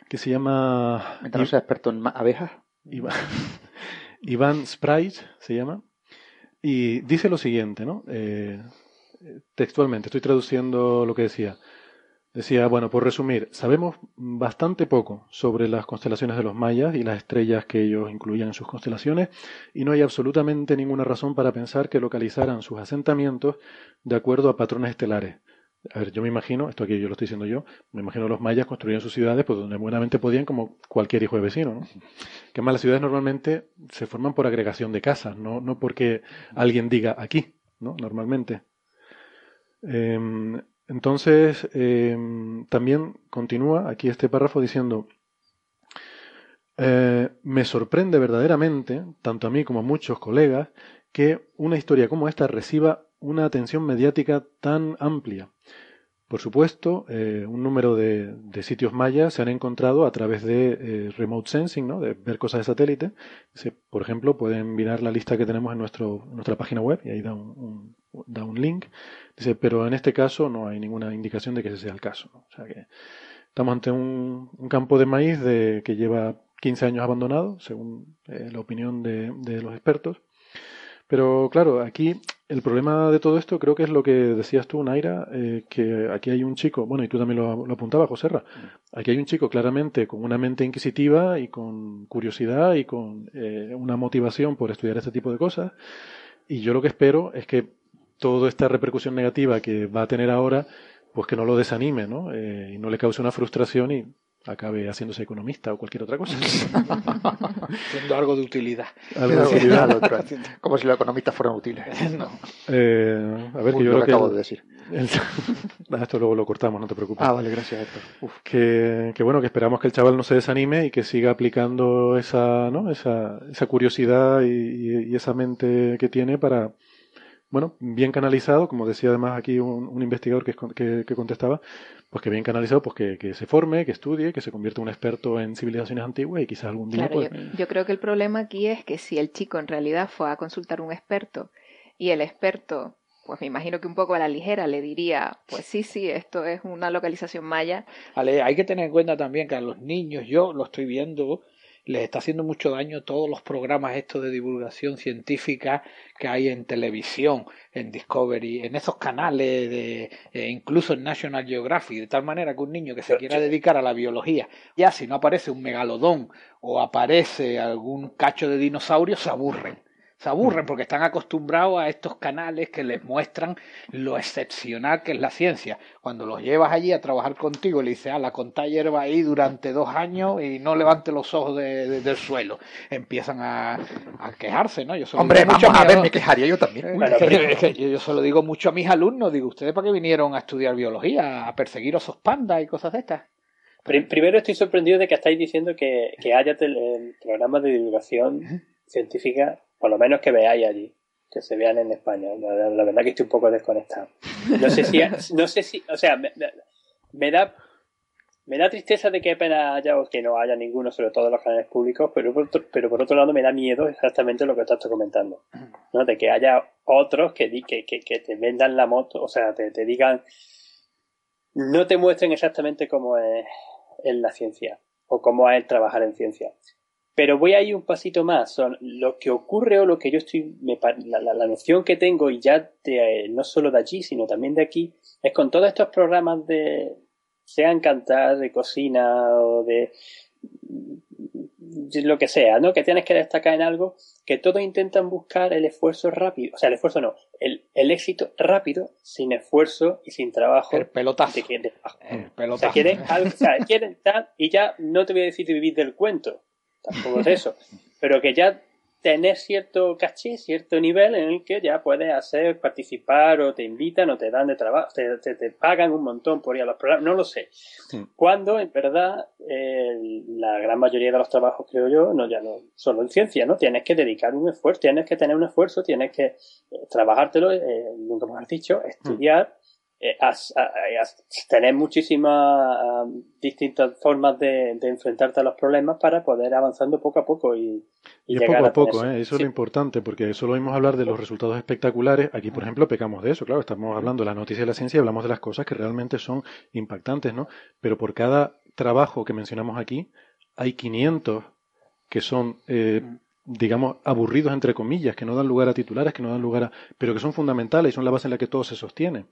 Que se llama... ¿No es experto en abejas? Iván, Iván Sprite se llama. Y dice lo siguiente, ¿no? Eh, textualmente, estoy traduciendo lo que decía. Decía, bueno, por resumir, sabemos bastante poco sobre las constelaciones de los mayas y las estrellas que ellos incluían en sus constelaciones, y no hay absolutamente ninguna razón para pensar que localizaran sus asentamientos de acuerdo a patrones estelares. A ver, yo me imagino, esto aquí yo lo estoy diciendo yo, me imagino los mayas construían sus ciudades pues donde buenamente podían como cualquier hijo de vecino, ¿no? Que más las ciudades normalmente se forman por agregación de casas, no, no porque alguien diga aquí, ¿no? Normalmente. Em, entonces, em, también continúa aquí este párrafo diciendo, eh, me sorprende verdaderamente, tanto a mí como a muchos colegas, que una historia como esta reciba una atención mediática tan amplia. Por supuesto, eh, un número de, sitios mayas se han encontrado a través de eh, remote sensing, ¿no? de ver cosas de satélite. por ejemplo, pueden mirar la lista que tenemos en nuestro, nuestra página web y ahí da un, da un link. Dice, pero en este caso no hay ninguna indicación de que ese sea el caso. O sea que estamos ante un, campo de maíz de, que lleva 15 años abandonado, según eh, la opinión de, de los expertos. Pero claro, aquí el problema de todo esto creo que es lo que decías tú, Naira, eh, que aquí hay un chico, bueno, y tú también lo, lo apuntabas, Joserra, aquí hay un chico claramente con una mente inquisitiva y con curiosidad y con eh, una motivación por estudiar este tipo de cosas. Y yo lo que espero es que toda esta repercusión negativa que va a tener ahora, pues que no lo desanime, ¿no? Eh, y no le cause una frustración y acabe haciéndose economista o cualquier otra cosa. Siendo algo de utilidad. Algo de utilidad. Como si los economistas fueran útiles. Eh, a ver, que yo lo que acabo de decir. esto luego lo cortamos, no te preocupes. Ah, vale, gracias, Héctor. Que, que, bueno, que esperamos que el chaval no se desanime y que siga aplicando esa, ¿no? esa, esa curiosidad y, y esa mente que tiene para, bueno, bien canalizado, como decía además aquí un, investigador que, que, contestaba, pues que bien canalizado, pues que, se forme, que estudie, que se convierta en un experto en civilizaciones antiguas y quizás algún día... Claro, yo, creo que el problema aquí es que si el chico en realidad fue a consultar un experto y el experto, pues me imagino que un poco a la ligera le diría, pues sí, sí, esto es una localización maya. Vale, hay que tener en cuenta también que a los niños, yo lo estoy viendo, les está haciendo mucho daño todos los programas estos de divulgación científica que hay en televisión, en Discovery, en esos canales, de, e incluso en National Geographic, de tal manera que un niño que se quiera dedicar a la biología, ya si no aparece un megalodón o aparece algún cacho de dinosaurio, se aburren se aburren porque están acostumbrados a estos canales que les muestran lo excepcional que es la ciencia. Cuando los llevas allí a trabajar contigo y le dices, ah, la conta hierba ahí durante dos años y no levante los ojos del suelo, empiezan a, quejarse, ¿no? Yo Hombre, vamos a, ver, me quejaría yo también. yo, se lo digo mucho a mis alumnos, digo, ¿ustedes para qué vinieron a estudiar biología? ¿A perseguir osos pandas y cosas de estas? Primero estoy sorprendido de que estáis diciendo que, que haya programas de divulgación científica por lo menos que veáis allí, que se vean en España. La, verdad que estoy un poco desconectado. No sé si, no sé si, o sea, me, da me da tristeza de que apenas haya o que no haya ninguno, sobre todo en los canales públicos, pero por, otro, pero por otro lado me da miedo exactamente lo que estás comentando, ¿no? De que haya otros que, que, que, te vendan la moto, o sea, te, te digan, no te muestren exactamente cómo es, en la ciencia o cómo es el trabajar en ciencia. Pero voy a ir un pasito más. Son lo que ocurre o lo que yo estoy. la, noción que tengo, y ya de, no solo de allí, sino también de aquí, es con todos estos programas de. sean cantar, de cocina o de. lo que sea, ¿no? Que tienes que destacar en algo, que todos intentan buscar el esfuerzo rápido. O sea, el esfuerzo no. El, el éxito rápido, sin esfuerzo y sin trabajo. El pelotazo. el pelotazo. O quieren, o sea, quieren tal, y ya no te voy a decir de vivir del cuento tampoco es eso, pero que ya tenés cierto caché, cierto nivel en el que ya puedes hacer, participar o te invitan o te dan de trabajo, te, te, pagan un montón por ir a los programas, no lo sé. Cuando en verdad la gran mayoría de los trabajos, creo yo, no ya no solo en ciencia, ¿no? Tienes que dedicar un esfuerzo, tienes que tener un esfuerzo, tienes que eh, trabajártelo, eh, nunca me has dicho, estudiar eh, tener muchísimas distintas formas de, enfrentarte a los problemas para poder avanzando poco a poco y, y, poco a, poco, ¿eh? eso es lo importante, porque solo oímos hablar de los resultados espectaculares. Aquí, por ejemplo, pecamos de eso, claro, estamos hablando de la noticia de la ciencia y hablamos de las cosas que realmente son impactantes, ¿no? Pero por cada trabajo que mencionamos aquí, hay 500 que son eh, digamos, aburridos entre comillas, que no dan lugar a titulares, que no dan lugar a, pero que son fundamentales y son la base en la que todo se sostiene.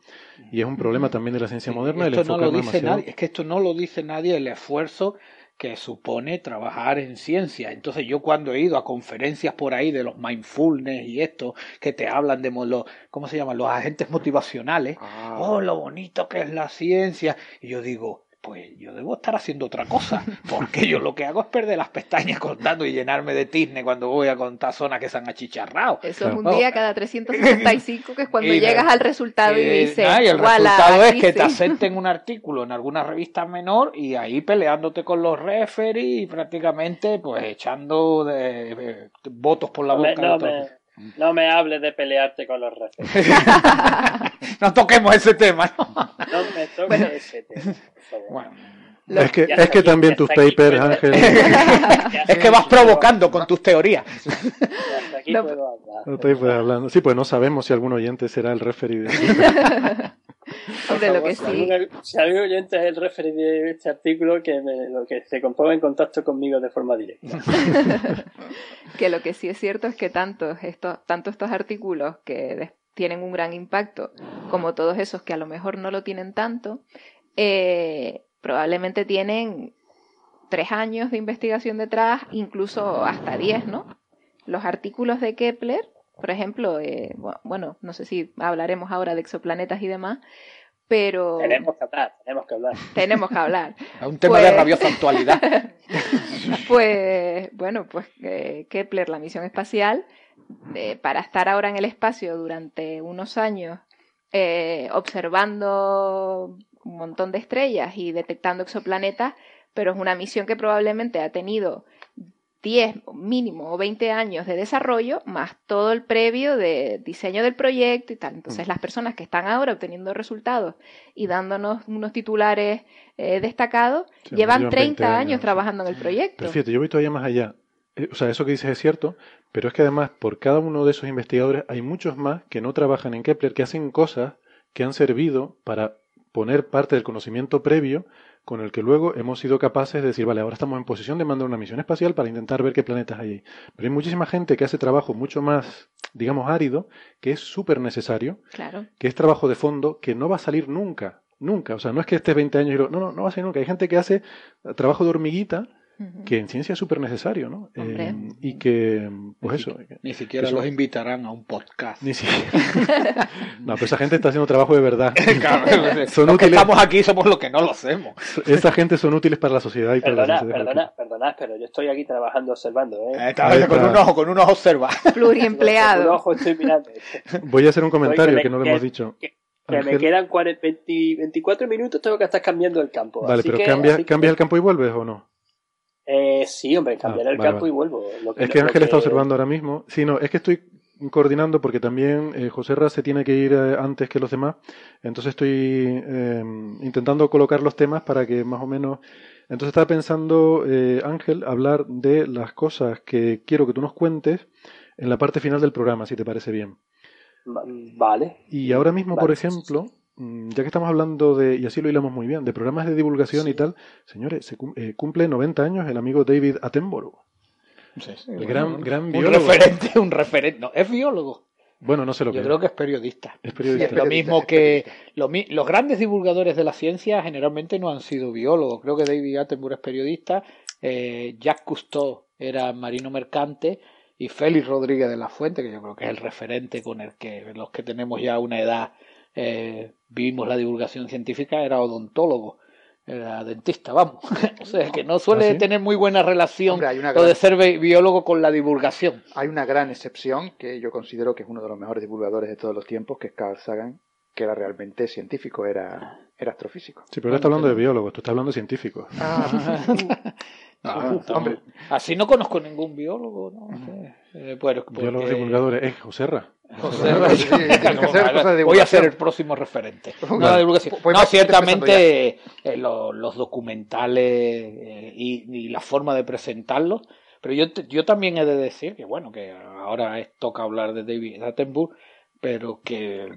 Y es un problema también de la ciencia moderna. Esto no lo dice nadie, es que esto no lo dice nadie el esfuerzo que supone trabajar en ciencia. Entonces yo cuando he ido a conferencias por ahí de los mindfulness y esto, que te hablan de los, ¿cómo se llaman? Los agentes motivacionales. Ah. Oh, lo bonito que es la ciencia. Y yo digo, pues yo debo estar haciendo otra cosa, porque yo lo que hago es perder las pestañas contando y llenarme de tizne cuando voy a contar zonas que se han achicharrado. Eso es un día cada 365, que es cuando llegas al resultado y dices, y el resultado es que te acepten un artículo en alguna revista menor y ahí peleándote con los referees y prácticamente pues echando de, votos por la boca. No me hables de pelearte con los referees. no toquemos ese tema. No, no me toques ese tema. Bueno. Es que, es que también tus papers, Ángel. es que vas provocando con tus teorías. aquí no, puedo hablar. No Sí, pues no sabemos si algún oyente será el referee de Hombre, lo que sí. Si algún oyente es el referee de este artículo, que, me, lo que se componga en contacto conmigo de forma directa. que lo que sí es cierto es que tanto estos, tanto estos artículos que tienen un gran impacto, como todos esos que a lo mejor no lo tienen tanto, eh, probablemente tienen tres años de investigación detrás, incluso hasta diez, ¿no? Los artículos de Kepler, por ejemplo, eh, bueno, no sé si hablaremos ahora de exoplanetas y demás, pero... Tenemos que hablar, tenemos que hablar. Tenemos que hablar. un tema de pues rabiosa actualidad. pues, bueno, pues eh, Kepler, la misión espacial, para estar ahora en el espacio durante unos años, observando un montón de estrellas y detectando exoplanetas, pero es una misión que probablemente ha tenido 10 mínimo o 20 años de desarrollo, más todo el previo de diseño del proyecto y tal. Entonces, mm. las personas que están ahora obteniendo resultados y dándonos unos titulares eh, destacados, llevan 30 años, trabajando en el proyecto. Pero fíjate, yo voy todavía más allá. Eh, o sea, eso que dices es cierto, pero es que además, por cada uno de esos investigadores, hay muchos más que no trabajan en Kepler, que hacen cosas que han servido para poner parte del conocimiento previo con el que luego hemos sido capaces de decir, vale, ahora estamos en posición de mandar una misión espacial para intentar ver qué planetas hay ahí. Pero hay muchísima gente que hace trabajo mucho más, digamos, árido, que es súper necesario, claro. que es trabajo de fondo, que no va a salir nunca, nunca. O sea, no es que estés 20 años y lo, no, no, no va a salir nunca. Hay gente que hace trabajo de hormiguita, que en ciencia es súper necesario, ¿no? Eh, y que, pues eso. ni siquiera los invitarán a un podcast. Ni siquiera. no, pero esa gente está haciendo trabajo de verdad. son útiles... que estamos aquí somos los que no lo hacemos. Esa gente son útiles para la sociedad y para la sociedad. Perdona, perdona, pero yo estoy aquí trabajando observando, ¿eh? eh con un ojo, con un ojo observa. Pluriempleado. con un ojo estoy mirando. Voy a hacer un comentario que, no lo hemos dicho. Que, me quedan 40, 24 minutos, tengo que estar cambiando el campo. Vale, pero cambia, ¿cambias el campo y vuelves o no? Eh, sí, hombre, cambiar ah, el campo y vuelvo. es que Ángel está observando ahora mismo. Sí, no, es que estoy coordinando porque también eh, José Ras se tiene que ir eh, antes que los demás. Entonces estoy em, intentando colocar los temas para que más o menos. Entonces estaba pensando, eh, Ángel, hablar de las cosas que quiero que tú nos cuentes en la parte final del programa, si te parece bien. Vale. Y ahora mismo, por ejemplo, ya que estamos hablando de, y así lo hilamos muy bien, de programas de divulgación y tal, señores, se eh, cumple 90 años el amigo David Attenborough. el gran, gran biólogo. Un referente, un referente. No, es biólogo. Bueno, no sé lo que Yo creo que es periodista. Es periodista. lo mismo que los grandes divulgadores de la ciencia generalmente no han sido biólogos. Creo que David Attenborough es periodista, eh, Jacques Cousteau era marino mercante y Félix Rodríguez de la Fuente, que yo creo que es el referente con el que los que tenemos ya una edad eh, vimos la divulgación científica, era odontólogo, era dentista, vamos. o sea, que no suele ¿Ah, tener muy buena relación lo de ser biólogo con la divulgación. Hay una gran excepción que yo considero que es uno de los mejores divulgadores de todos los tiempos, que es Carl Sagan, que era realmente científico, era, era astrofísico. Sí, pero él está hablando de biólogo, tú estás hablando de científico. Ah. hombre. Así no conozco ningún biólogo, ¿no? Eh, Biólogos divulgadores, es Joserra. voy a ser el próximo referente. No, ciertamente eh, los, documentales eh, y, la forma de presentarlos. Pero yo, yo también he de decir que, bueno, que ahora toca hablar de David Attenborough, pero que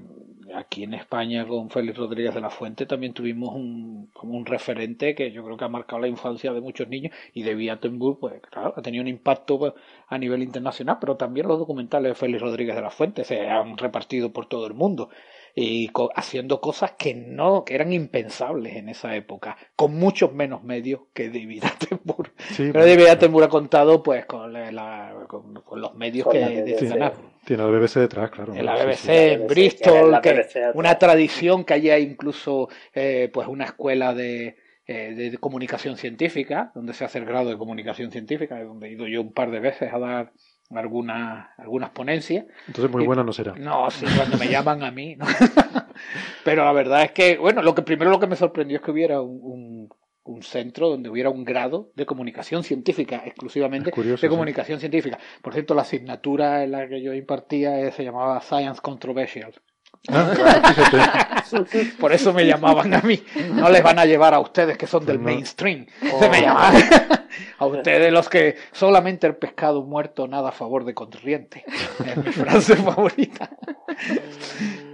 aquí en España con Félix Rodríguez de la Fuente también tuvimos un, como un referente que yo creo que ha marcado la infancia de muchos niños y de Viatenburg, pues claro, ha tenido un impacto pues, a nivel internacional, pero también los documentales de Félix Rodríguez de la Fuente se han repartido por todo el mundo y haciendo cosas que no, que eran impensables en esa época, con muchos menos medios que David Attenborough. Pero David Attenborough ha contado pues con, con, los medios que Tiene la BBC detrás, claro. En la BBC, en Bristol, una tradición que haya incluso eh, pues una escuela de, eh, de comunicación científica, donde se hace el grado de comunicación científica, donde he ido yo un par de veces a dar algunas, algunas ponencias. Entonces muy buena no será. No, sí, cuando me llaman a mí. Pero la verdad es que, bueno, lo que primero lo que me sorprendió es que hubiera un, un, centro donde hubiera un grado de comunicación científica, exclusivamente de comunicación científica. Por cierto, la asignatura en la que yo impartía se llamaba Science Controversial. Ah, Por eso me llamaban a mí. No les van a llevar a ustedes que son del mainstream. Se me oh. llaman a ustedes los que solamente el pescado muerto nada a favor de corriente. Es mi frase favorita.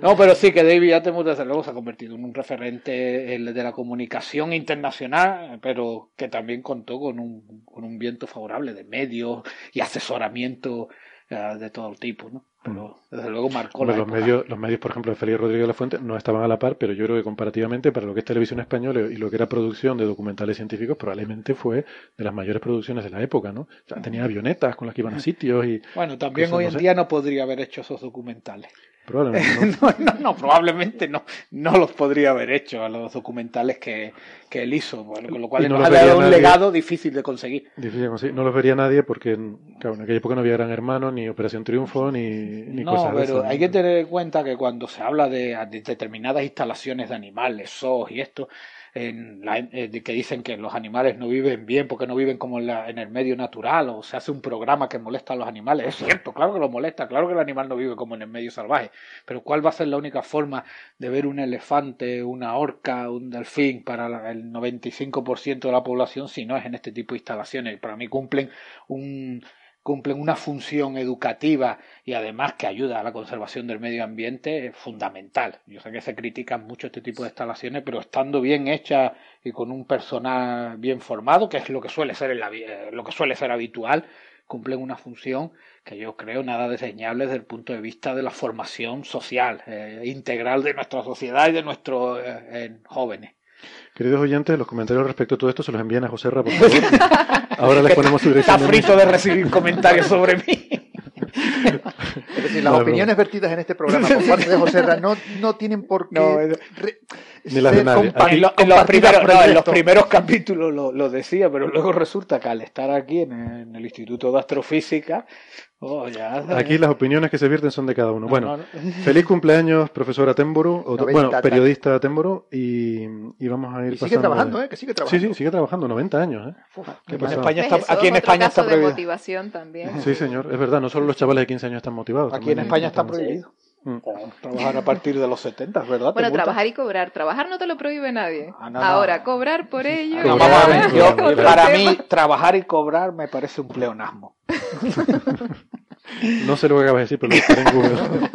No, pero sí que David Attenborough desde luego se ha convertido en un referente de la comunicación internacional, pero que también contó con un, con un viento favorable de medios y asesoramiento eh, de todo tipo, ¿no? Pero desde luego marcó los medios, los medios, por ejemplo, de Félix Rodríguez de la Fuente no estaban a la par, pero yo creo que comparativamente para lo que es televisión española y lo que era producción de documentales científicos, probablemente fue de las mayores producciones de la época, ¿no? tenía avionetas con las que iban a sitios y... Bueno, también hoy en día no podría haber hecho esos documentales. Probablemente no. no, probablemente no, no los podría haber hecho a los documentales que, que él hizo, con lo cual nos ha dado un legado difícil de conseguir. Difícil de conseguir. No los vería nadie porque claro, en aquella época no había Gran Hermano, ni Operación Triunfo, ni, ni no, pero hay que tener en cuenta que cuando se habla de, de determinadas instalaciones de animales, zoos y esto, en la, eh, que dicen que los animales no viven bien porque no viven como en, la, en, el medio natural o se hace un programa que molesta a los animales. Es cierto, claro que lo molesta, claro que el animal no vive como en el medio salvaje, pero ¿cuál va a ser la única forma de ver un elefante, una orca, un delfín para el 95% de la población si no es en este tipo de instalaciones? Para mí cumplen un cumplen una función educativa y además que ayuda a la conservación del medio ambiente es fundamental. Yo sé que se critican mucho este tipo de instalaciones, pero estando bien hechas y con un personal bien formado, que es lo que suele ser, eh, lo que suele ser habitual, cumplen una función que yo creo nada desdeñable desde el punto de vista de la formación social eh, integral de nuestra sociedad y de nuestros eh, jóvenes. Queridos oyentes, los comentarios respecto a todo esto se los envían a José Ra, por favor. Ahora les ponemos su dirección. Está frito de recibir comentarios sobre mí. Es decir, las opiniones vertidas en este programa por parte de José Ra no, no tienen por qué. No, ni las de nadie. en, los primeros, no, en, los primeros, capítulos lo, lo, decía, pero luego resulta que al estar aquí en el, Instituto de Astrofísica. Oh, ya, aquí las opiniones que se vierten son de cada uno. bueno, feliz cumpleaños, profesor Atémboro, bueno, periodista Atémboro, y, y, vamos a ir y sigue trabajando, ¿eh? Que sigue trabajando. Sí, sí, sigue trabajando, 90 años, ¿eh? en España está, aquí en España está prohibido. de motivación también. Sí, señor, es verdad, no solo los chavales de 15 años están motivados. Aquí en España está prohibido. Mm. Trabajar a partir de los 70, ¿verdad? Bueno, trabajar y cobrar. Trabajar no te lo prohíbe nadie. Ah, Ahora, cobrar por ello. para mí, trabajar y cobrar me parece un pleonasmo. No sé lo que acabas de decir, pero lo estaré en Google.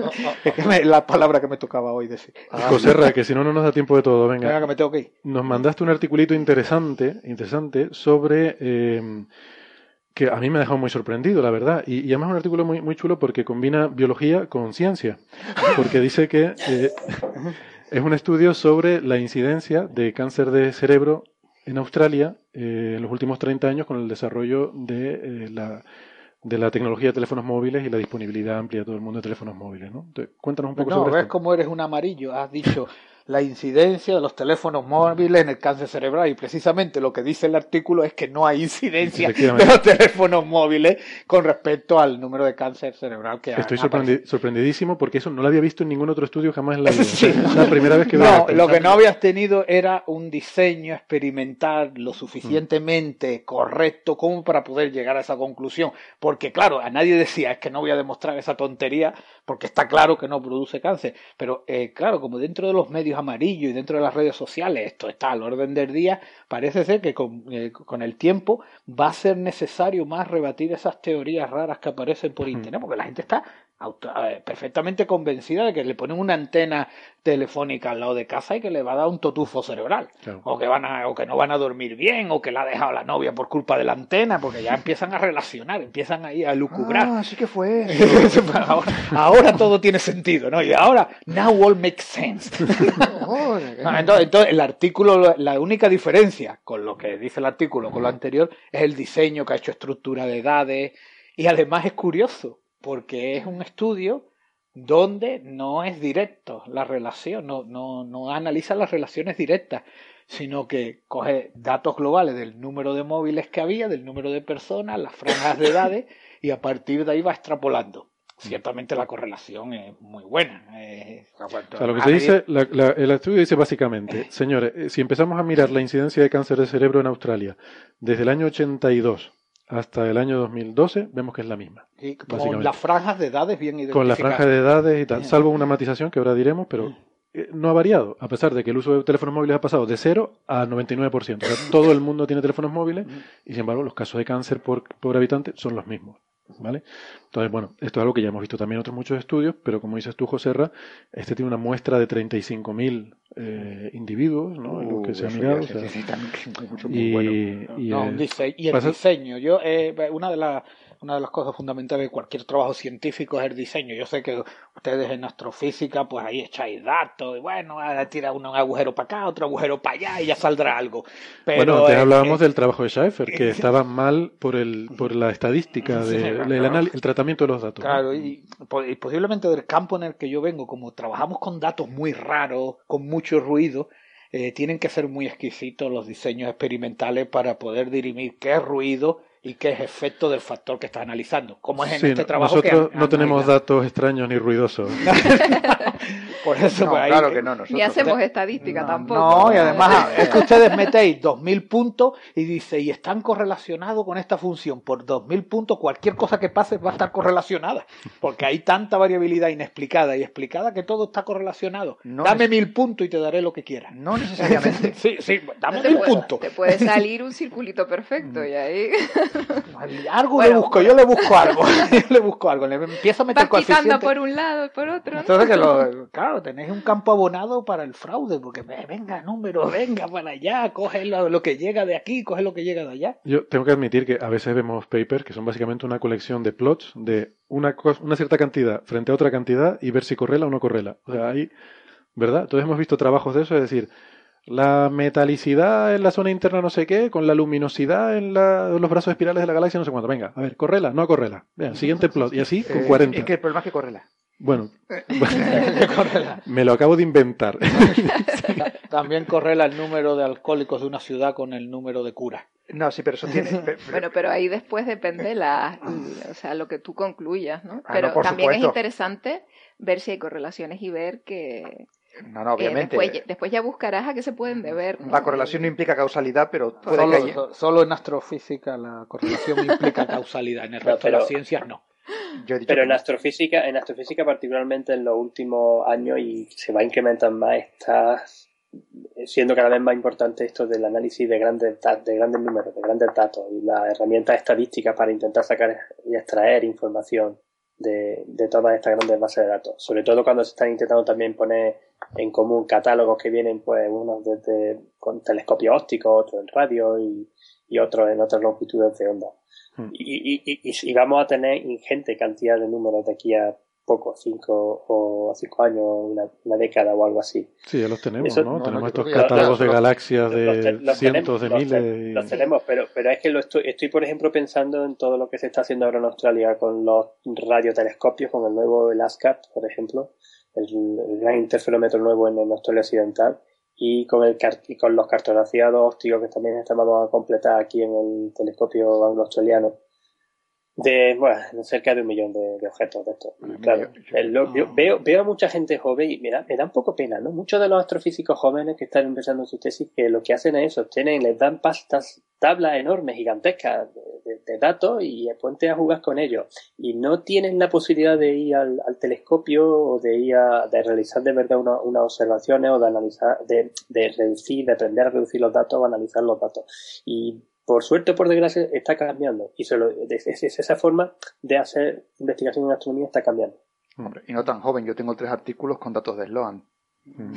es que la palabra que me tocaba hoy decir. José que si no, no nos da tiempo de todo. Venga, Venga que me tengo que ir. Nos mandaste un articulito interesante, interesante sobre eh, que a mí me ha dejado muy sorprendido, la verdad. Y, y, además es un artículo muy, muy chulo porque combina biología con ciencia. Porque dice que eh, es un estudio sobre la incidencia de cáncer de cerebro en Australia eh, en los últimos 30 años con el desarrollo de, eh, la, de la tecnología de teléfonos móviles y la disponibilidad amplia de todo el mundo de teléfonos móviles. ¿no? cuéntanos un poco no, sobre ves cómo eres un amarillo. Has dicho la incidencia de los teléfonos móviles en el cáncer cerebral y precisamente lo que dice el artículo es que no hay incidencia de los teléfonos móviles con respecto al número de cáncer cerebral que Estoy sorprendidísimo porque eso no lo había visto en ningún otro estudio jamás en la vida. Es la primera vez que No, lo que no habías tenido era un diseño experimental lo suficientemente correcto como para poder llegar a esa conclusión. Porque claro, a nadie decía es que no voy a demostrar esa tontería porque está claro que no produce cáncer. Pero eh, claro, como dentro de los medios amarillo y dentro de las redes sociales esto está al orden del día, parece ser que con, eh, con el tiempo va a ser necesario más rebatir esas teorías raras que aparecen por internet, porque la gente está perfectamente convencida de que le ponen una antena telefónica al lado de casa y que le va a dar un totufo cerebral. O que van a, o que no van a dormir bien, o que la ha dejado la novia por culpa de la antena, porque ya empiezan a relacionar, empiezan ahí a lucubrar. Ah, sí que fue ahora, todo tiene sentido, ¿no? Y ahora, now all makes sense. entonces, el artículo, la única diferencia con lo que dice el artículo, con lo anterior, es el diseño que ha hecho estructura de edades, y además es curioso, porque es un estudio donde no es directo la relación, no, no, no analiza las relaciones directas, sino que coge datos globales del número de móviles que había, del número de personas, las franjas de edades, y a partir de ahí va extrapolando. Ciertamente la correlación es muy buena. lo que se dice, el estudio dice básicamente, señores, eh, si empezamos a mirar la incidencia de cáncer de cerebro en Australia desde el año 82 hasta el año 2012 vemos que es la misma. Y con las franjas de edades bien identificadas. Con las franjas de edades y tal, salvo una matización que ahora diremos, pero eh, no ha variado, a pesar de que el uso de teléfonos móviles ha pasado de 0 a 99%. todo el mundo tiene teléfonos móviles y, sin embargo, los casos de cáncer por, por habitante son los mismos. ¿Vale? Entonces, bueno, esto es algo que ya hemos visto también en otros muchos estudios, pero como dices tú, José este tiene una muestra de 35.000 eh, individuos, ¿no? en los que se ha mirado. y, y, el diseño. Yo, eh, una de las una de las cosas fundamentales de cualquier trabajo científico es el diseño. Yo sé que ustedes en astrofísica, pues ahí echáis datos, y bueno, tira uno un agujero para acá, otro agujero para allá, y ya saldrá algo. Pero, bueno, antes hablábamos del trabajo de Schaeffer, que estaba mal por el por la estadística, de, el, tratamiento de los datos. Claro, y, posiblemente del campo en el que yo vengo, como trabajamos con datos muy raros, con mucho ruido, eh, tienen que ser muy exquisitos los diseños experimentales para poder dirimir qué ruido y qué es efecto del factor que está analizando. Como es en este trabajo nosotros no tenemos datos extraños ni ruidosos. Por eso, pues, claro que no. Nosotros, ni hacemos estadística tampoco. No, y además es que ustedes metéis 2.000 puntos y dice, y están correlacionados con esta función. Por 2.000 puntos, cualquier cosa que pase va a estar correlacionada. Porque hay tanta variabilidad inexplicada y explicada que todo está correlacionado. dame mil puntos y te daré lo que quieras. No necesariamente. sí, sí, dame mil puntos. Te puede salir un circulito perfecto y ahí. algo le busco, yo le busco algo. yo le busco algo. Le empiezo a meter Vas quitando por un lado, por otro. Entonces, que lo, claro, tenéis un campo abonado para el fraude, porque venga, número, venga para allá, coge lo, que llega de aquí, coge lo que llega de allá. Yo tengo que admitir que a veces vemos papers que son básicamente una colección de plots de una, una cierta cantidad frente a otra cantidad y ver si correla o no correla. O sea, ahí, ¿verdad? Entonces hemos visto trabajos de eso, es decir, la metalicidad en la zona interna no sé qué, con la luminosidad en, los brazos espirales de la galaxia no sé cuánto. Venga, a ver, correla, no correla. Vean, siguiente plot. Y así con 40. Es que el problema es que correla. Bueno, me lo acabo de inventar. También correla el número de alcohólicos de una ciudad con el número de curas. No, sí, pero eso tiene. bueno, pero ahí después depende la, o sea, lo que tú concluyas, ¿no? Ah, pero también es interesante ver si hay correlaciones y ver que no, no, obviamente. después, ya buscarás a qué se pueden deber. La correlación no implica causalidad, pero solo, en astrofísica la correlación implica causalidad, en el resto de las ciencias no. pero en astrofísica, en astrofísica particularmente en los últimos años y se va a incrementar más, está siendo cada vez más importante esto del análisis de grandes, de grandes números, de grandes datos y las herramientas estadísticas para intentar sacar y extraer información de, de todas estas grandes bases de datos. Sobre todo cuando se están intentando también poner en común catálogos que vienen, pues, unos desde con telescopio óptico, otros en radio y, y otros en otras longitudes de onda. Hmm. Y, y, y, vamos a tener ingente cantidad de números de aquí a poco, cinco o cinco años, una, década o algo así. Sí, ya los tenemos, ¿no? Tenemos estos catálogos de galaxias de cientos de miles. Los, tenemos, pero, pero es que lo estoy, estoy, por ejemplo, pensando en todo lo que se está haciendo ahora en Australia con los radiotelescopios, con el nuevo el ASCAP, por ejemplo, el, gran interferómetro nuevo en, Australia Occidental, y con, el, y con los cartografiados ópticos que también estamos a completar aquí en el telescopio anglo-australiano de bueno, cerca de un millón de, objetos de estos. Claro, veo, veo a mucha gente joven y mira, me da un poco pena, ¿no? Muchos de los astrofísicos jóvenes que están empezando su tesis, que lo que hacen es eso, tienen, les dan pastas, tablas enormes, gigantescas de, datos y ponte a jugar con ellos. Y no tienen la posibilidad de ir al, telescopio o de ir a de realizar de verdad unas observaciones o de analizar, de, de reducir, de aprender a reducir los datos o analizar los datos. Y por suerte o por desgracia, está cambiando. Y solo, es, esa forma de hacer investigación en astronomía está cambiando. Hombre, y no tan joven. Yo tengo tres artículos con datos de Sloan.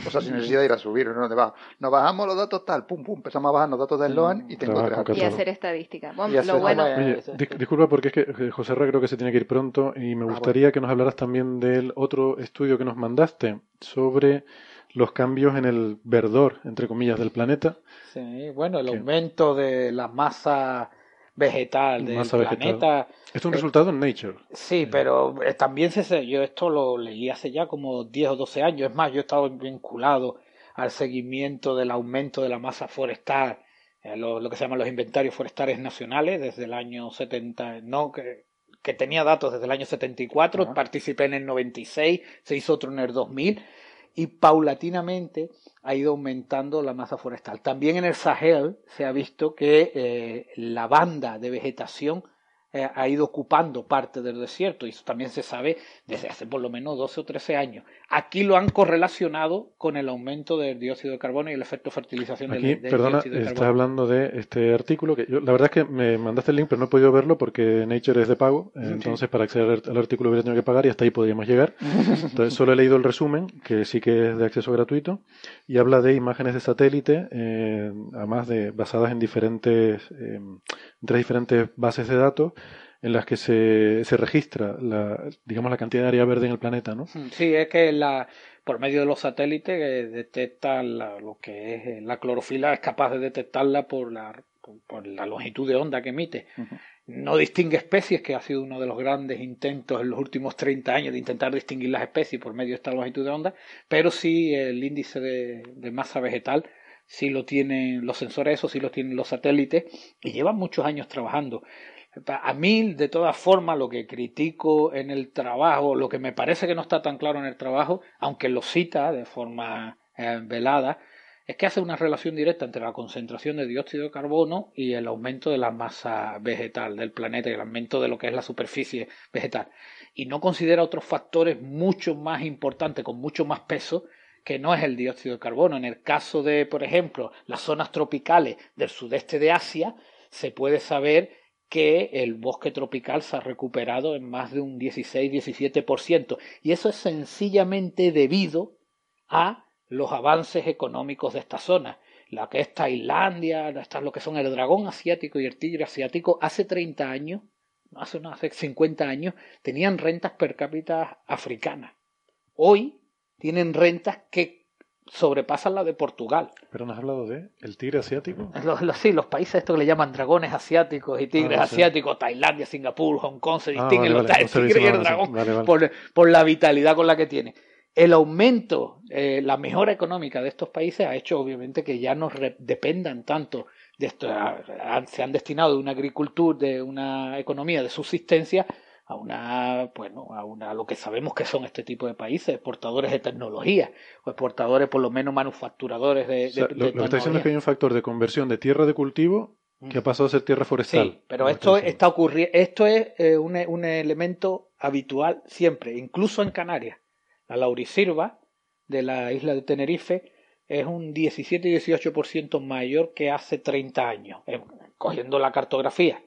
O sea, sin necesidad de ir a subir, ¿no? va? Nos bajamos los datos tal, pum, pum, empezamos a bajar los datos de Sloan y tengo tres artículos. Y hacer estadística. Bueno, lo bueno... disculpa porque es que eh, José Ra creo que se tiene que ir pronto y me ah, gustaría que nos hablaras también del otro estudio que nos mandaste sobre los cambios en el verdor, entre comillas, del planeta. Sí, bueno, el aumento de la masa vegetal del planeta. Es un resultado en Nature. Sí, pero eh, también se, yo esto lo leí hace ya como 10 o 12 años. Es más, yo he estado vinculado al seguimiento del aumento de la masa forestal, eh, lo, que se llaman los inventarios forestales nacionales, desde el año 70, no, que, que tenía datos desde el año 74, participé en el 96, se hizo otro en el 2000 y paulatinamente ha ido aumentando la masa forestal. También en el Sahel se ha visto que eh, la banda de vegetación eh, ha ido ocupando parte del desierto y eso también se sabe desde hace por lo menos 12 o 13 años. Aquí lo han correlacionado con el aumento del dióxido de carbono y el efecto fertilización del, del perdona, dióxido de estás hablando de este artículo que yo, la verdad es que me mandaste el link pero no he podido verlo porque Nature es de pago, entonces para acceder al artículo hubiera tenido que pagar y hasta ahí podríamos llegar. Entonces solo he leído el resumen, que sí que es de acceso gratuito, y habla de imágenes de satélite, eh, además de basadas en diferentes, eh, tres diferentes bases de datos en las que se, se registra la, digamos, la cantidad de área verde en el planeta, ¿no? Sí, es que la, por medio de los satélites eh, detectan lo que es eh, la clorofila, es capaz de detectarla por la, por, la longitud de onda que emite. No distingue especies, que ha sido uno de los grandes intentos en los últimos 30 años de intentar distinguir las especies por medio de esta longitud de onda, pero sí el índice de, de masa vegetal sí lo tienen los sensores, eso sí lo tienen los satélites y llevan muchos años trabajando. A mí, de todas formas, lo que critico en el trabajo, lo que me parece que no está tan claro en el trabajo, aunque lo cita de forma eh, velada, es que hace una relación directa entre la concentración de dióxido de carbono y el aumento de la masa vegetal del planeta y el aumento de lo que es la superficie vegetal. Y no considera otros factores mucho más importantes, con mucho más peso, que no es el dióxido de carbono. En el caso de, por ejemplo, las zonas tropicales del sudeste de Asia, se puede saber que el bosque tropical se ha recuperado en más de un 16-17%. Y eso es sencillamente debido a los avances económicos de esta zona. La que es Tailandia, lo que son el dragón asiático y el tigre asiático, hace 30 años, hace, no, hace 50 años, tenían rentas per cápita africanas. Hoy tienen rentas que sobrepasan la de Portugal. ¿Pero nos has hablado de el tigre asiático? Los, sí, los países estos que le llaman dragones asiáticos y tigres ah, asiáticos, Tailandia, Singapur, Hong Kong, se ah, distinguen los el tigre y el dragón por, la vitalidad con la que tiene. El aumento, eh, la mejora económica de estos países ha hecho obviamente que ya no dependan tanto de esto, se han destinado de una agricultura, de una economía de subsistencia a una, bueno, a una, lo que sabemos que son este tipo de países, exportadores de tecnología, o exportadores por lo menos manufacturadores de, lo, que está diciendo es que hay un factor de conversión de tierra de cultivo que ha pasado a ser tierra forestal. Sí, pero esto está ocurriendo, esto es eh, un, un, elemento habitual siempre, incluso en Canarias. La laurisilva de la isla de Tenerife es un 17 y 18% mayor que hace 30 años, eh, cogiendo la cartografía,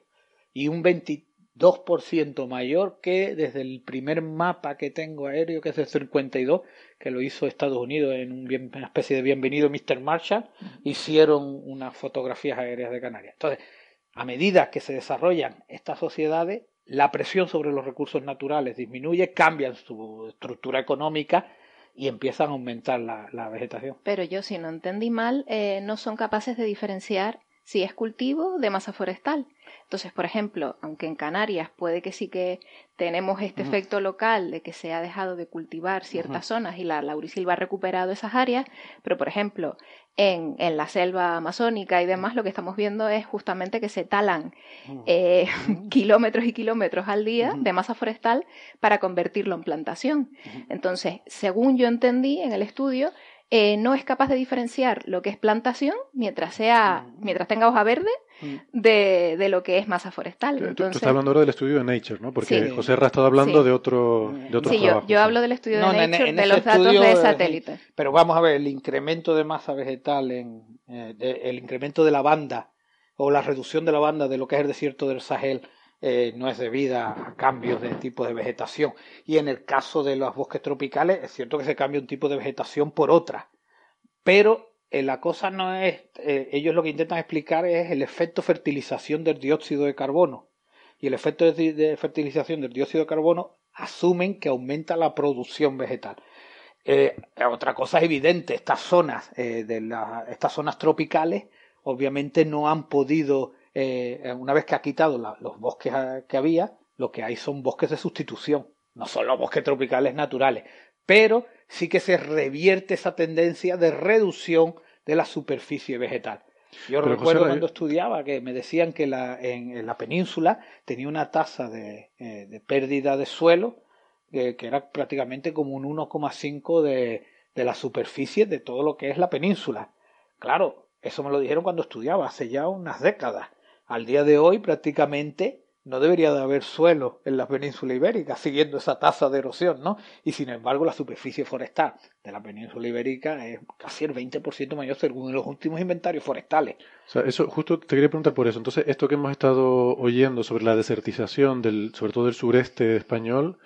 y un 20 2% mayor que desde el primer mapa que tengo aéreo, que es el 52, que lo hizo Estados Unidos en una especie de bienvenido Mr. Marshall, hicieron unas fotografías aéreas de Canarias. Entonces, a medida que se desarrollan estas sociedades, la presión sobre los recursos naturales disminuye, cambian su estructura económica y empiezan a aumentar la, vegetación. Pero yo, si no entendí mal, eh, no son capaces de diferenciar si es cultivo de masa forestal. Entonces, por ejemplo, aunque en Canarias puede que sí que tenemos este efecto local de que se ha dejado de cultivar ciertas zonas y la laurisilva ha recuperado esas áreas, pero por ejemplo, en, en, la selva amazónica y demás, lo que estamos viendo es justamente que se talan eh, kilómetros y kilómetros al día de masa forestal para convertirlo en plantación. Entonces, según yo entendí en el estudio, eh, no es capaz de diferenciar lo que es plantación mientras sea, mientras tenga hoja verde, de, de, lo que es masa forestal. Entonces, tú, estás hablando ahora del estudio de Nature, ¿no? Porque José Ra ha estado hablando de otro de otro Sí, yo, yo hablo del estudio de Nature, de los datos de satélite. Pero vamos a ver, el incremento de masa vegetal, en, eh, el incremento de la banda o la reducción de la banda de lo que es el desierto del Sahel eh, no es debida a cambios de tipo de vegetación. Y en el caso de los bosques tropicales, es cierto que se cambia un tipo de vegetación por otra. Pero eh, la cosa no es, eh, ellos lo que intentan explicar es el efecto fertilización del dióxido de carbono. Y el efecto de, fertilización del dióxido de carbono asumen que aumenta la producción vegetal. otra cosa es evidente, estas zonas, de estas zonas tropicales obviamente no han podido eh, una vez que ha quitado los bosques ah, que había, lo que hay son bosques de sustitución, no son los bosques tropicales naturales, pero sí que se revierte esa tendencia de reducción de la superficie vegetal. Yo recuerdo cuando estudiaba que me decían que la, en, la península tenía una tasa de, eh, pérdida de suelo que era prácticamente como un 1,5 de, de la superficie de todo lo que es la península. Claro, eso me lo dijeron cuando estudiaba, hace ya unas décadas. Al día de hoy prácticamente no debería de haber suelo en la península ibérica, siguiendo esa tasa de erosión, ¿no? Y sin embargo, la superficie forestal de la península ibérica es casi el 20% mayor según los últimos inventarios forestales. O sea, eso, justo te quería preguntar por eso. Entonces, esto que hemos estado oyendo sobre la desertización, del, sobre todo del sureste español,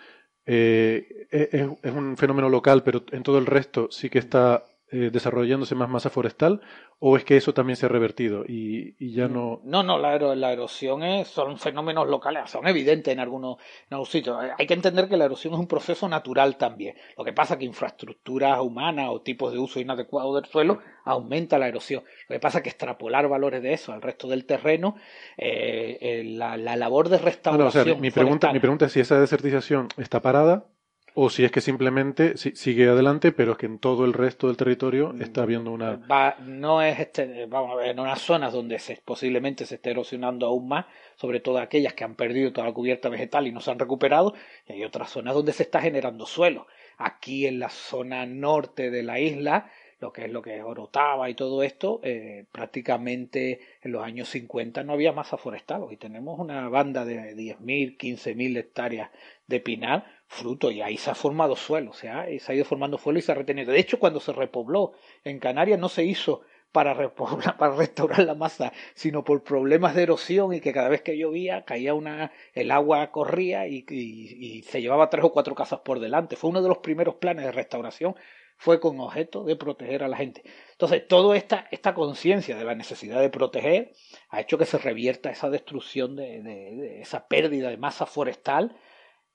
eh, es, un fenómeno local, pero en todo el resto sí que está eh, desarrollándose más masa forestal o es que eso también se ha revertido y, ya no... No, no, la, la erosión es, son fenómenos locales, son evidentes en algunos, en sitios. Hay que entender que la erosión es un proceso natural también. Lo que pasa es que infraestructuras humanas o tipos de uso inadecuado del suelo aumenta la erosión. Lo que pasa es que extrapolar valores de eso al resto del terreno, eh, eh, la, labor de restauración... mi, pregunta, mi pregunta es si esa desertización está parada o si es que simplemente sigue adelante, pero es que en todo el resto del territorio mm. está habiendo una. Va, no es este, vamos a ver, en unas zonas donde se, posiblemente se esté erosionando aún más, sobre todo aquellas que han perdido toda la cubierta vegetal y no se han recuperado, y hay otras zonas donde se está generando suelo. Aquí en la zona norte de la isla, lo que es lo que es Orotava y todo esto, eh, prácticamente en los años 50 no había masa forestal. Hoy tenemos una banda de 10.000, 15.000 hectáreas de pinar fruto y ahí se ha formado suelo, o sea, se ha ido formando suelo y se ha retenido. De hecho, cuando se repobló en Canarias no se hizo para, para restaurar la masa, sino por problemas de erosión y que cada vez que llovía caía una, el agua corría y, se llevaba tres o cuatro casas por delante. Fue uno de los primeros planes de restauración, fue con objeto de proteger a la gente. Entonces, toda esta, esta conciencia de la necesidad de proteger ha hecho que se revierta esa destrucción de, de esa pérdida de masa forestal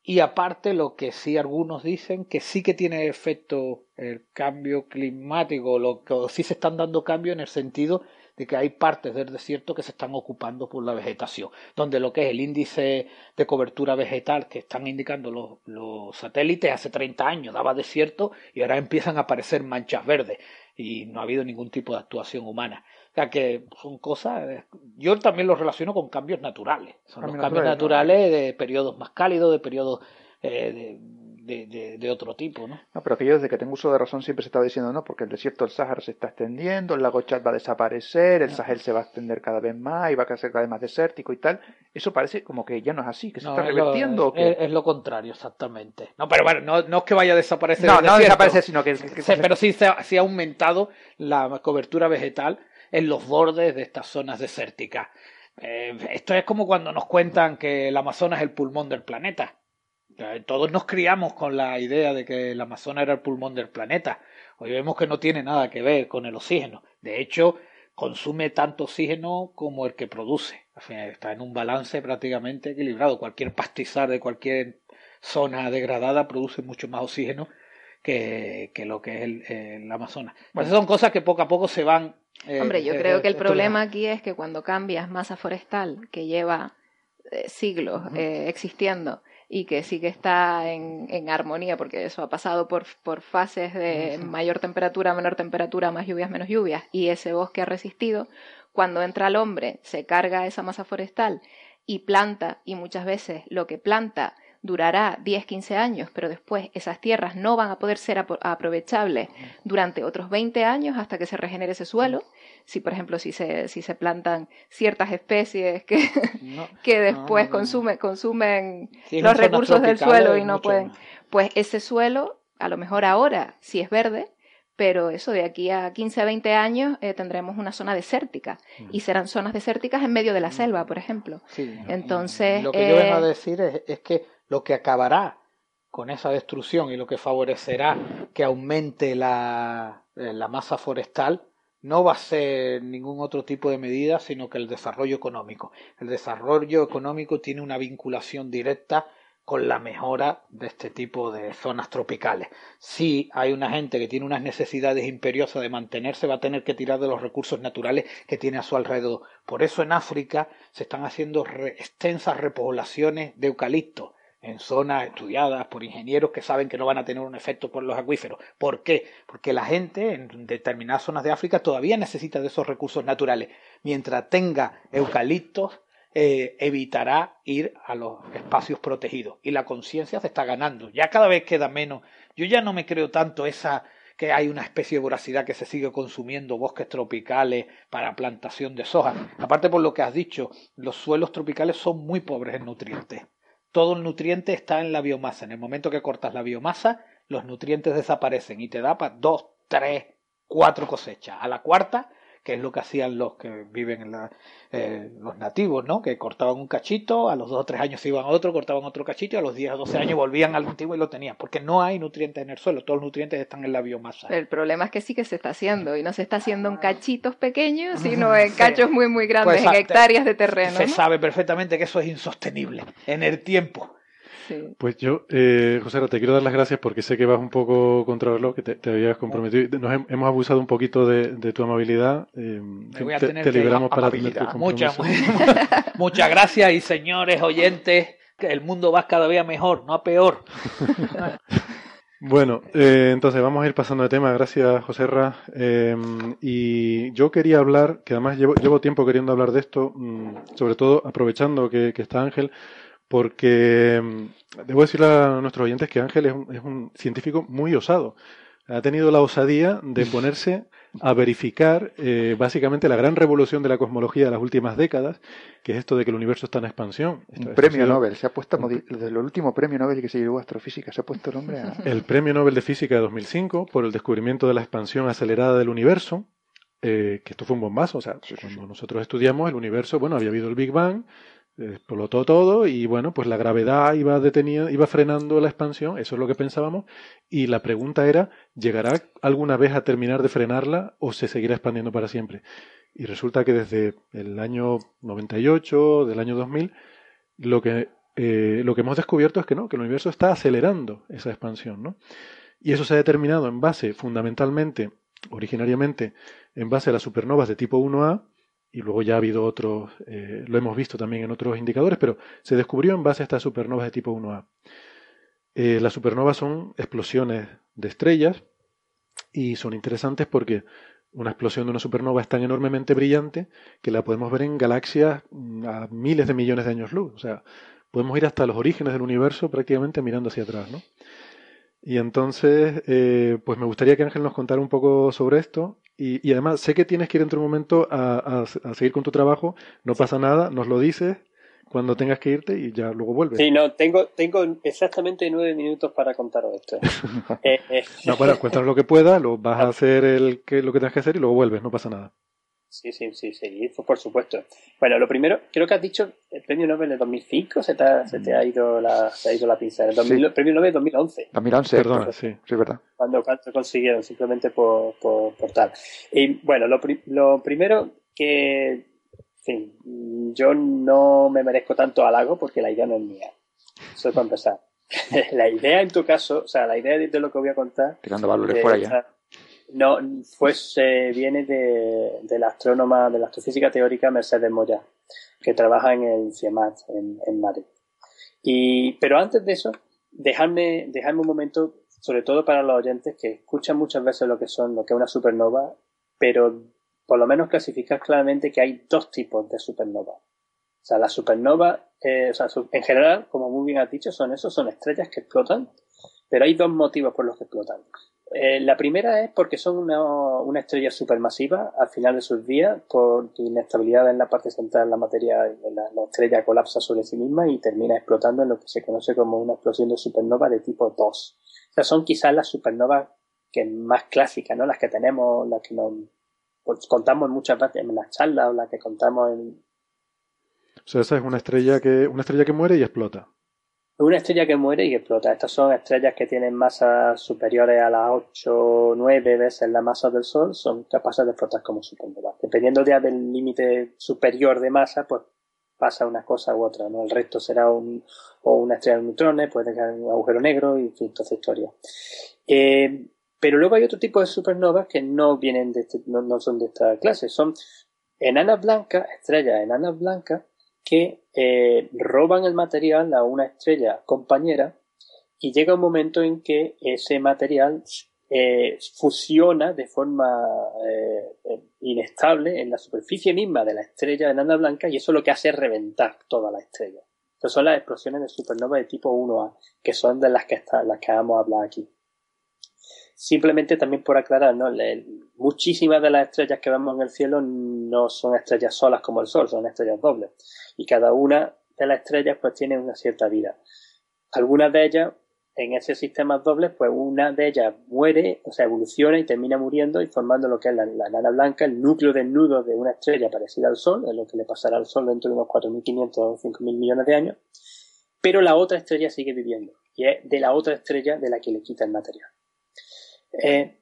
y aparte lo que sí algunos dicen que sí que tiene efecto el cambio climático, lo que sí se están dando cambios en el sentido de que hay partes del desierto que se están ocupando por la vegetación, donde lo que es el índice de cobertura vegetal que están indicando los, los satélites hace 30 años daba desierto y ahora empiezan a aparecer manchas verdes y no ha habido ningún tipo de actuación humana. O sea que son cosas. Yo también los relaciono con cambios naturales. Son los cambios naturales de periodos más cálidos, de periodos eh, de, de, otro tipo, ¿no? No, pero que yo desde que tengo uso de razón siempre se estaba diciendo, no, porque el desierto del Sáhara se está extendiendo, el lago Chad va a desaparecer, el Sahel se va a extender cada vez más y va a ser cada vez más desértico y tal. Eso parece como que ya no es así, que se está revirtiendo. es, lo contrario, exactamente. No, pero bueno, no, no es que vaya a desaparecer. No, no desaparecer, sino que. pero sí se, sí ha aumentado la cobertura vegetal en los bordes de estas zonas desérticas. Eh, esto es como cuando nos cuentan que el Amazonas es el pulmón del planeta. Todos nos criamos con la idea de que el Amazonas era el pulmón del planeta. Hoy vemos que no tiene nada que ver con el oxígeno. De hecho, consume tanto oxígeno como el que produce. Está en un balance prácticamente equilibrado. Cualquier pastizar de cualquier zona degradada produce mucho más oxígeno que, lo que es el, Amazonas. Bueno, son cosas que poco a poco se van... Eh, Hombre, yo eh, creo que el problema aquí es que cuando cambias masa forestal, que lleva siglos existiendo, y que sí que está en, en, armonía, porque eso ha pasado por, por fases de mayor temperatura, menor temperatura, más lluvias, menos lluvias, y ese bosque ha resistido, cuando entra el hombre, se carga esa masa forestal y planta, y muchas veces lo que planta durará 10, 15 años, pero después esas tierras no van a poder ser aprovechables durante otros 20 años hasta que se regenere ese suelo. Si, por ejemplo, si se, si se plantan ciertas especies que, que después consumen los recursos del suelo y no pueden, pues ese suelo, a lo mejor ahora, si es verde, pero eso de aquí a 15 a 20 años eh, tendremos una zona desértica y serán zonas desérticas en medio de la selva, por ejemplo. Entonces, lo que yo vengo a eh, decir es, que lo que acabará con esa destrucción y lo que favorecerá que aumente la, eh, la masa forestal no va a ser ningún otro tipo de medida, sino que el desarrollo económico. El desarrollo económico tiene una vinculación directa con la mejora de este tipo de zonas tropicales. Si hay una gente que tiene unas necesidades imperiosas de mantenerse, va a tener que tirar de los recursos naturales que tiene a su alrededor. Por eso en África se están haciendo extensas repoblaciones de eucalipto en zonas estudiadas por ingenieros que saben que no van a tener un efecto por los acuíferos. ¿Por qué? Porque la gente en determinadas zonas de África todavía necesita de esos recursos naturales. Mientras tenga eucaliptos, eh, evitará ir a los espacios protegidos. Y la conciencia se está ganando. Ya cada vez queda menos. Yo ya no me creo tanto esa que hay una especie de voracidad que se sigue consumiendo bosques tropicales para plantación de soja. Aparte por lo que has dicho, los suelos tropicales son muy pobres en nutrientes. Todo el nutriente está en la biomasa. En el momento que cortas la biomasa, los nutrientes desaparecen y te da para dos, tres, cuatro cosechas. A la cuarta que es lo que hacían los que viven en la, eh, los nativos, ¿no? Que cortaban un cachito, a los dos o tres años se iban a otro, cortaban otro cachito, y a los 10 o 12 años volvían al antiguo y lo tenían, porque no hay nutrientes en el suelo, todos los nutrientes están en la biomasa. El problema es que sí que se está haciendo, y no se está haciendo en cachitos pequeños, sino en cachos muy, muy grandes, pues, en hectáreas de terreno. Se sabe perfectamente que eso es insostenible en el tiempo. Pues yo, eh, José, te quiero dar las gracias porque sé que vas un poco contra el reloj, que te, habías comprometido. Nos hemos abusado un poquito de, tu amabilidad. Eh, te, liberamos para tener Muchas, muchas gracias y señores oyentes, que el mundo va cada día mejor, no a peor. Bueno, eh, entonces vamos a ir pasando de tema. Gracias, José Ra. Eh, y yo quería hablar, que además llevo, llevo tiempo queriendo hablar de esto, mm, sobre todo aprovechando que, que está Ángel, porque mm, debo decirle a nuestros oyentes que Ángel es un, científico muy osado. Ha tenido la osadía de ponerse a verificar eh, básicamente la gran revolución de la cosmología de las últimas décadas, que es esto de que el universo está en expansión. un premio Nobel, se ha puesto, desde el último premio Nobel que se llevó a astrofísica, se ha puesto el nombre a... El premio Nobel de Física de 2005 por el descubrimiento de la expansión acelerada del universo, eh, que esto fue un bombazo, o sea, cuando nosotros estudiamos el universo, bueno, había habido el Big Bang, explotó todo y bueno, pues la gravedad iba deteniendo, iba frenando la expansión, eso es lo que pensábamos, y la pregunta era, ¿llegará alguna vez a terminar de frenarla o se seguirá expandiendo para siempre? Y resulta que desde el año 98, del año 2000, lo que, eh, lo que hemos descubierto es que no, que el universo está acelerando esa expansión, ¿no? Y eso se ha determinado en base, fundamentalmente, originariamente, en base a las supernovas de tipo 1A, y luego ya ha habido otros, eh, lo hemos visto también en otros indicadores, pero se descubrió en base a estas supernovas de tipo 1A. Eh, las supernovas son explosiones de estrellas y son interesantes porque una explosión de una supernova es tan enormemente brillante que la podemos ver en galaxias mm, a miles de millones de años luz. O sea, podemos ir hasta los orígenes del universo prácticamente mirando hacia atrás, ¿no? Y entonces, eh, pues me gustaría que Ángel nos contara un poco sobre esto y, además, sé que tienes que ir dentro de un momento a, seguir con tu trabajo, no pasa nada, nos lo dices cuando tengas que irte y ya luego vuelves. Sí, no, tengo, tengo exactamente nueve minutos para contaros esto. Eh, eh. No, bueno, cuéntanos lo que puedas, lo vas a hacer el, que, lo que tengas que hacer y luego vuelves, no pasa nada. Sí, sí, sí, sí, por supuesto. Bueno, lo primero, creo que has dicho el premio Nobel de 2005, se te ha, se te ha mm. ido la, se ha ido la pinza. El premio Nobel de 2011. 2011, perdona, sí, sí, verdad. Cuando, cuando consiguieron, simplemente por, por, tal. Y bueno, lo, lo primero que, en fin, yo no me merezco tanto halago porque la idea no es mía. Eso para empezar. la idea en tu caso, o sea, la idea de, lo que voy a contar. Tirando valores fuera ya. No, pues viene de, la astrónoma, de la astrofísica teórica Mercedes Moya, que trabaja en el CIEMAT en, en Madrid. Y, pero antes de eso, dejadme, dejadme un momento, sobre todo para los oyentes que escuchan muchas veces lo que son, lo que es una supernova, pero por lo menos clasificar claramente que hay dos tipos de supernova. O sea, la supernova, eh, o sea, en general, como muy bien has dicho, son esos, son estrellas que explotan, pero hay dos motivos por los que explotan. Eh, la primera es porque son una, estrella supermasiva al final de sus días por inestabilidad en la parte central de la materia, la, la, estrella colapsa sobre sí misma y termina explotando en lo que se conoce como una explosión de supernova de tipo 2. O sea, son quizás las supernovas que más clásicas, ¿no? Las que tenemos, las que nos contamos muchas veces en las charlas o las que contamos en... O sea, esa es una estrella que, una estrella que muere y explota. Una estrella que muere y explota. Estas son estrellas que tienen masas superiores a las 8 o 9 veces la masa del Sol, son capaces de explotar como supernova. Dependiendo ya del límite superior de masa, pues pasa una cosa u otra, ¿no? El resto será un, o una estrella de neutrones, puede ser un agujero negro y fin, toda historia. Eh, pero luego hay otro tipo de supernovas que no vienen de este, no, no, son de esta clase, son enanas blancas, estrellas enanas blancas, que eh, roban el material a una estrella compañera y llega un momento en que ese material eh, fusiona de forma eh, inestable en la superficie misma de la estrella enana blanca y eso lo que hace es reventar toda la estrella. Estas son las explosiones de supernova de tipo 1A, que son de las que, está, las que vamos a hablar aquí. Simplemente también por aclarar, ¿no? muchísimas de las estrellas que vemos en el cielo no son estrellas solas como el Sol, son estrellas dobles y cada una de las estrellas pues tiene una cierta vida. Algunas de ellas, en ese sistema dobles, pues una de ellas muere, o sea, evoluciona y termina muriendo y formando lo que es la, la nana blanca, el núcleo desnudo de una estrella parecida al Sol, es lo que le pasará al Sol dentro de unos 4.500 o 5.000 millones de años, pero la otra estrella sigue viviendo y es de la otra estrella de la que le quita el material. Eh,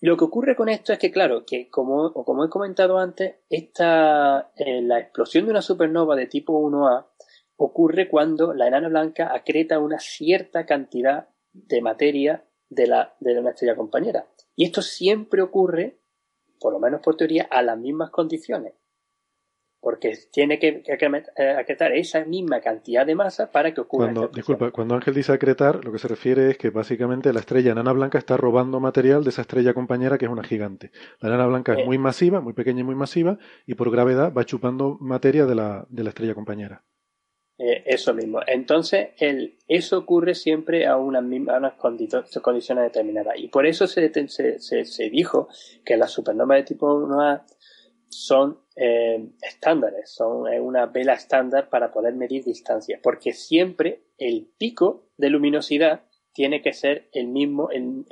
lo que ocurre con esto es que, claro, que como, he comentado antes, esta, eh, la explosión de una supernova de tipo 1A ocurre cuando la enana blanca acreta una cierta cantidad de materia de, la, de una estrella compañera. Y esto siempre ocurre, por lo menos por teoría, a las mismas condiciones porque tiene que, eh, acretar esa misma cantidad de masa para que ocurra. Cuando, disculpa, cuando Ángel dice acretar, lo que se refiere es que básicamente la estrella enana blanca está robando material de esa estrella compañera que es una gigante. La enana blanca es eh. muy masiva, muy pequeña y muy masiva, y por gravedad va chupando materia de la, de la estrella compañera. Eh, eso mismo. Entonces, el, eso ocurre siempre a unas, unas condiciones determinadas. Y por eso se, se, se, se dijo que las supernovas de tipo 1A son eh, estándares, son una vela estándar para poder medir distancia, porque siempre el pico de luminosidad tiene que ser el mismo en,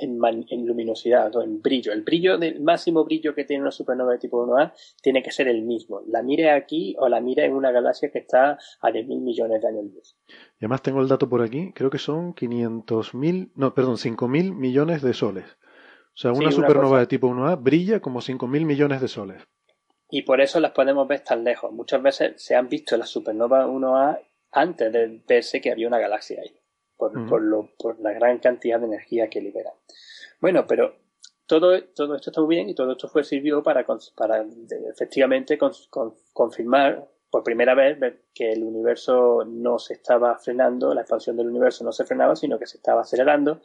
luminosidad o en brillo. El brillo del máximo brillo que tiene una supernova de tipo 1A tiene que ser el mismo. La mire aquí o la mire en una galaxia que está a 10.000 millones de años luz. Y además tengo el dato por aquí, creo que son 500.000, no, perdón, 5.000 millones de soles. O sea, una supernova de tipo 1A brilla como 5.000 millones de soles y por eso las podemos ver tan lejos. Muchas veces se han visto las supernovas 1A antes de verse que había una galaxia ahí, por, lo, por la gran cantidad de energía que libera. Bueno, pero todo, todo esto está muy bien y todo esto fue sirvió para, para efectivamente confirmar por primera vez que el universo no se estaba frenando, la expansión del universo no se frenaba, sino que se estaba acelerando.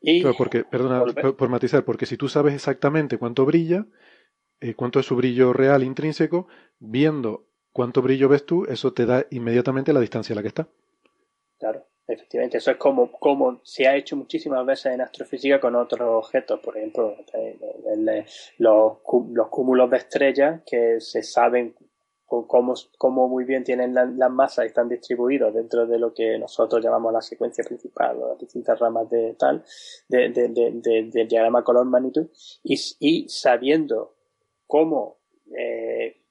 Y, porque, perdona, por matizar, porque si tú sabes exactamente cuánto brilla, eh, cuánto es su brillo real intrínseco, viendo cuánto brillo ves tú, eso te da inmediatamente la distancia a la que está. Claro, efectivamente, eso es como, como se ha hecho muchísimas veces en astrofísica con otros objetos, por ejemplo, los, los cúmulos de estrellas que se saben cómo, cómo muy bien tienen las masas y están distribuidos dentro de lo que nosotros llamamos la secuencia principal o las distintas ramas de tal, de, del diagrama color magnitud, y sabiendo cómo, eh,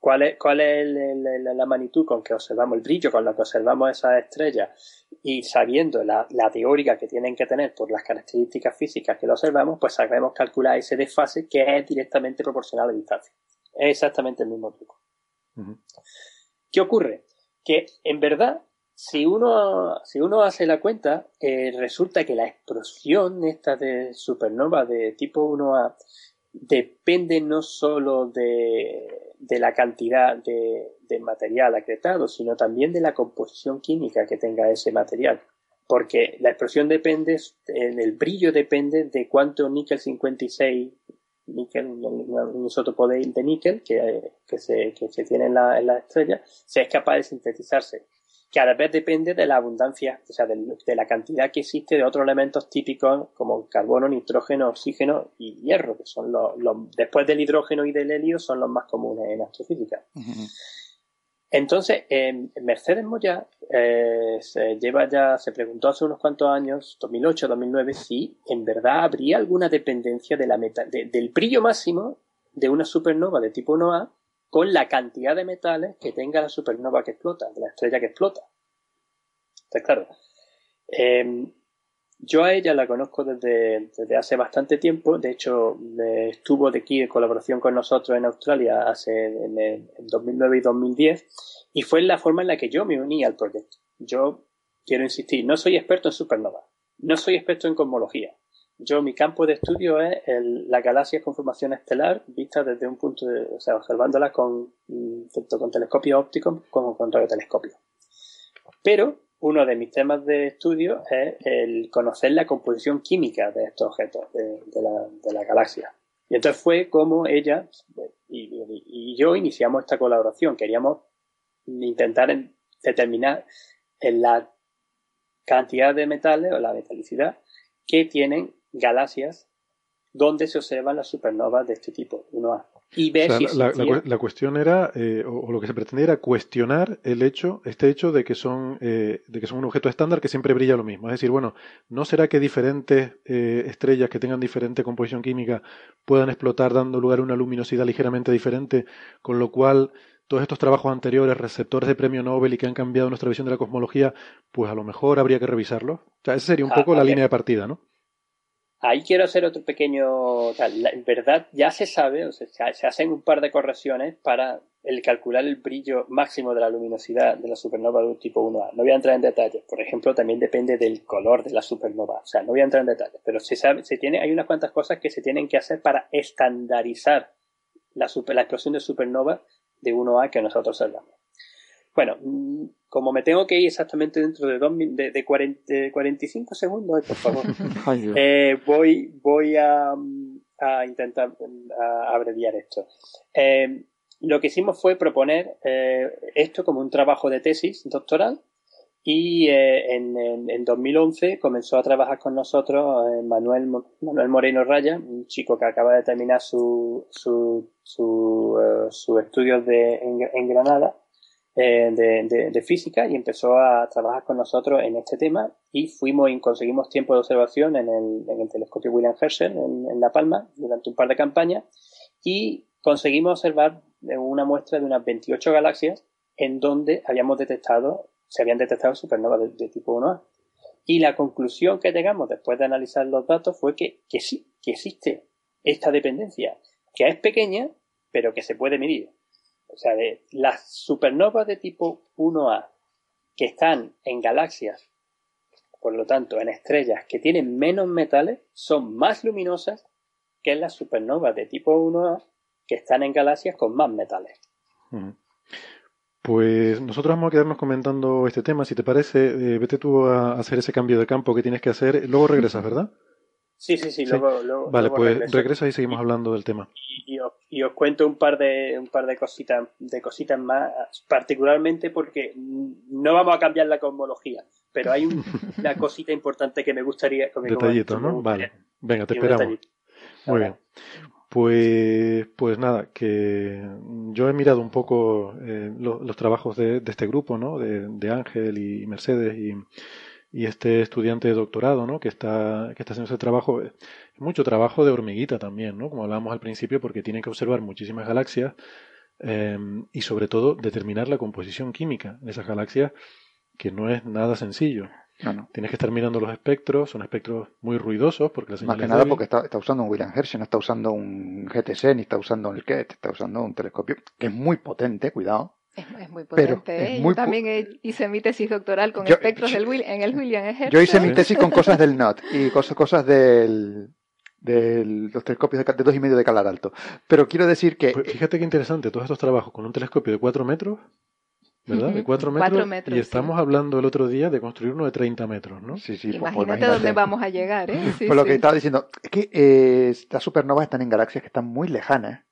cuál es, cuál es la, magnitud con que observamos el brillo, con lo que observamos esas estrellas y sabiendo la, teórica que tienen que tener por las características físicas que lo observamos, pues sabemos calcular ese desfase que es directamente proporcional a la distancia. Es exactamente el mismo truco. ¿Qué ocurre? Que en verdad si uno, si uno hace la cuenta, eh, resulta que la explosión esta de supernova de tipo 1A depende no solo de, de la cantidad de, de, material acretado, sino también de la composición química que tenga ese material. Porque la explosión depende, el brillo depende de cuánto níquel 56, níquel, un isótopo de, níquel que, que, se, que se tiene en la, en la estrella, sea capaz de sintetizarse que a la vez depende de la abundancia, o sea, de, la cantidad que existe de otros elementos típicos como carbono, nitrógeno, oxígeno y hierro, que son los, después del hidrógeno y del helio, son los más comunes en astrofísica. Entonces, Mercedes Moya eh, se lleva ya, se preguntó hace unos cuantos años, 2008, 2009, si en verdad habría alguna dependencia de la meta, del brillo máximo de una supernova de tipo 1A con la cantidad de metales que tenga la supernova que explota, la estrella que explota. Entonces, claro, em, yo a ella la conozco desde, hace bastante tiempo, de hecho estuvo de aquí en colaboración con nosotros en Australia hace en, 2009 y 2010 y fue la forma en la que yo me uní al proyecto. Yo quiero insistir, no soy experto en supernova, no soy experto en cosmología, yo, mi campo de estudio es el, la galaxia con formación estelar vista desde un punto de, o sea, observándola con, mm, tanto con telescopio óptico como con radiotelescopio. Pero uno de mis temas de estudio es el conocer la composición química de estos objetos de, la, de la, galaxia. Y entonces fue como ella y, yo iniciamos esta colaboración. Queríamos intentar determinar la cantidad de metales o la metalicidad que tienen galaxias donde se observan las supernovas de este tipo, 1A. Y ver si la, la, cuestión era, eh, o, lo que se pretendía era cuestionar el hecho, este hecho de que son, eh, de que son un objeto estándar que siempre brilla lo mismo. Es decir, bueno, ¿no será que diferentes eh, estrellas que tengan diferente composición química puedan explotar dando lugar a una luminosidad ligeramente diferente, con lo cual todos estos trabajos anteriores, receptores de premio Nobel y que han cambiado nuestra visión de la cosmología, pues a lo mejor habría que revisarlos? O sea, esa sería un ah, poco la línea de partida, ¿no? Ahí quiero hacer otro pequeño. En verdad, ya se sabe, o sea, se hacen un par de correcciones para el calcular el brillo máximo de la luminosidad de la supernova de un tipo 1A. No voy a entrar en detalles. Por ejemplo, también depende del color de la supernova. O sea, no voy a entrar en detalles. Pero se sabe, se tiene, hay unas cuantas cosas que se tienen que hacer para estandarizar la, la explosión de supernova de 1A que nosotros observamos. Bueno, mm, como me tengo que ir exactamente dentro de, dos, de, de, 45 segundos, por favor, eh, voy, voy a, intentar abreviar esto. Eh, lo que hicimos fue proponer eh, esto como un trabajo de tesis doctoral y en, en, 2011 comenzó a trabajar con nosotros Manuel, Manuel Moreno Raya, un chico que acaba de terminar su, su, su, sus estudios de, en Granada eh, de, física y empezó a trabajar con nosotros en este tema y fuimos y conseguimos tiempo de observación en el, telescopio William Herschel en, La Palma durante un par de campañas y conseguimos observar una muestra de unas 28 galaxias en donde habíamos detectado, se habían detectado supernovas de, tipo 1A. Y la conclusión que llegamos después de analizar los datos fue que, que sí, que existe esta dependencia, que es pequeña, pero que se puede medir o sea, de las supernovas de tipo 1A que están en galaxias, por lo tanto, en estrellas que tienen menos metales, son más luminosas que las supernovas de tipo 1A que están en galaxias con más metales. Pues nosotros vamos a quedarnos comentando este tema. Si te parece, eh, vete tú a hacer ese cambio de campo que tienes que hacer. Luego regresas, ¿verdad? Sí, sí, sí, Luego, Vale, pues regresa y seguimos hablando del tema. Y, os, cuento un par de un par de cositas de cositas más, particularmente porque no vamos a cambiar la cosmología, pero hay una cosita importante que me gustaría. Detallito, ¿no? Vale. Venga, te esperamos. Muy bien. Pues, pues nada, que yo he mirado un poco eh, los trabajos de, este grupo, ¿no? De, de Ángel y Mercedes y y este estudiante de doctorado, ¿no? Que está, que está haciendo ese trabajo, es mucho trabajo de hormiguita también, ¿no? Como hablábamos al principio, porque tiene que observar muchísimas galaxias eh, y sobre todo determinar la composición química de esas galaxias, que no es nada sencillo. Tienes que estar mirando los espectros, son espectros muy ruidosos porque la señal Más que nada porque está, está, usando un William Herschel, no está usando un GTC, ni está usando el KET, está usando un telescopio que es muy potente, cuidado, Es, muy potente. ¿eh? Yo también hice mi tesis doctoral con espectros del en el William Herschel. Yo hice mi tesis con cosas del NOT y cosas, cosas del, de los telescopios de, de dos y medio de calar alto. Pero quiero decir que... Pues fíjate qué interesante, todos estos trabajos con un telescopio de 4 metros, ¿verdad? De 4 metros, y estamos hablando el otro día de construir uno de 30 metros, ¿no? Sí, sí. Pues, pues imagínate, dónde vamos a llegar, ¿eh? Sí, pues lo que estaba diciendo, es que eh, estas supernovas están en galaxias que están muy lejanas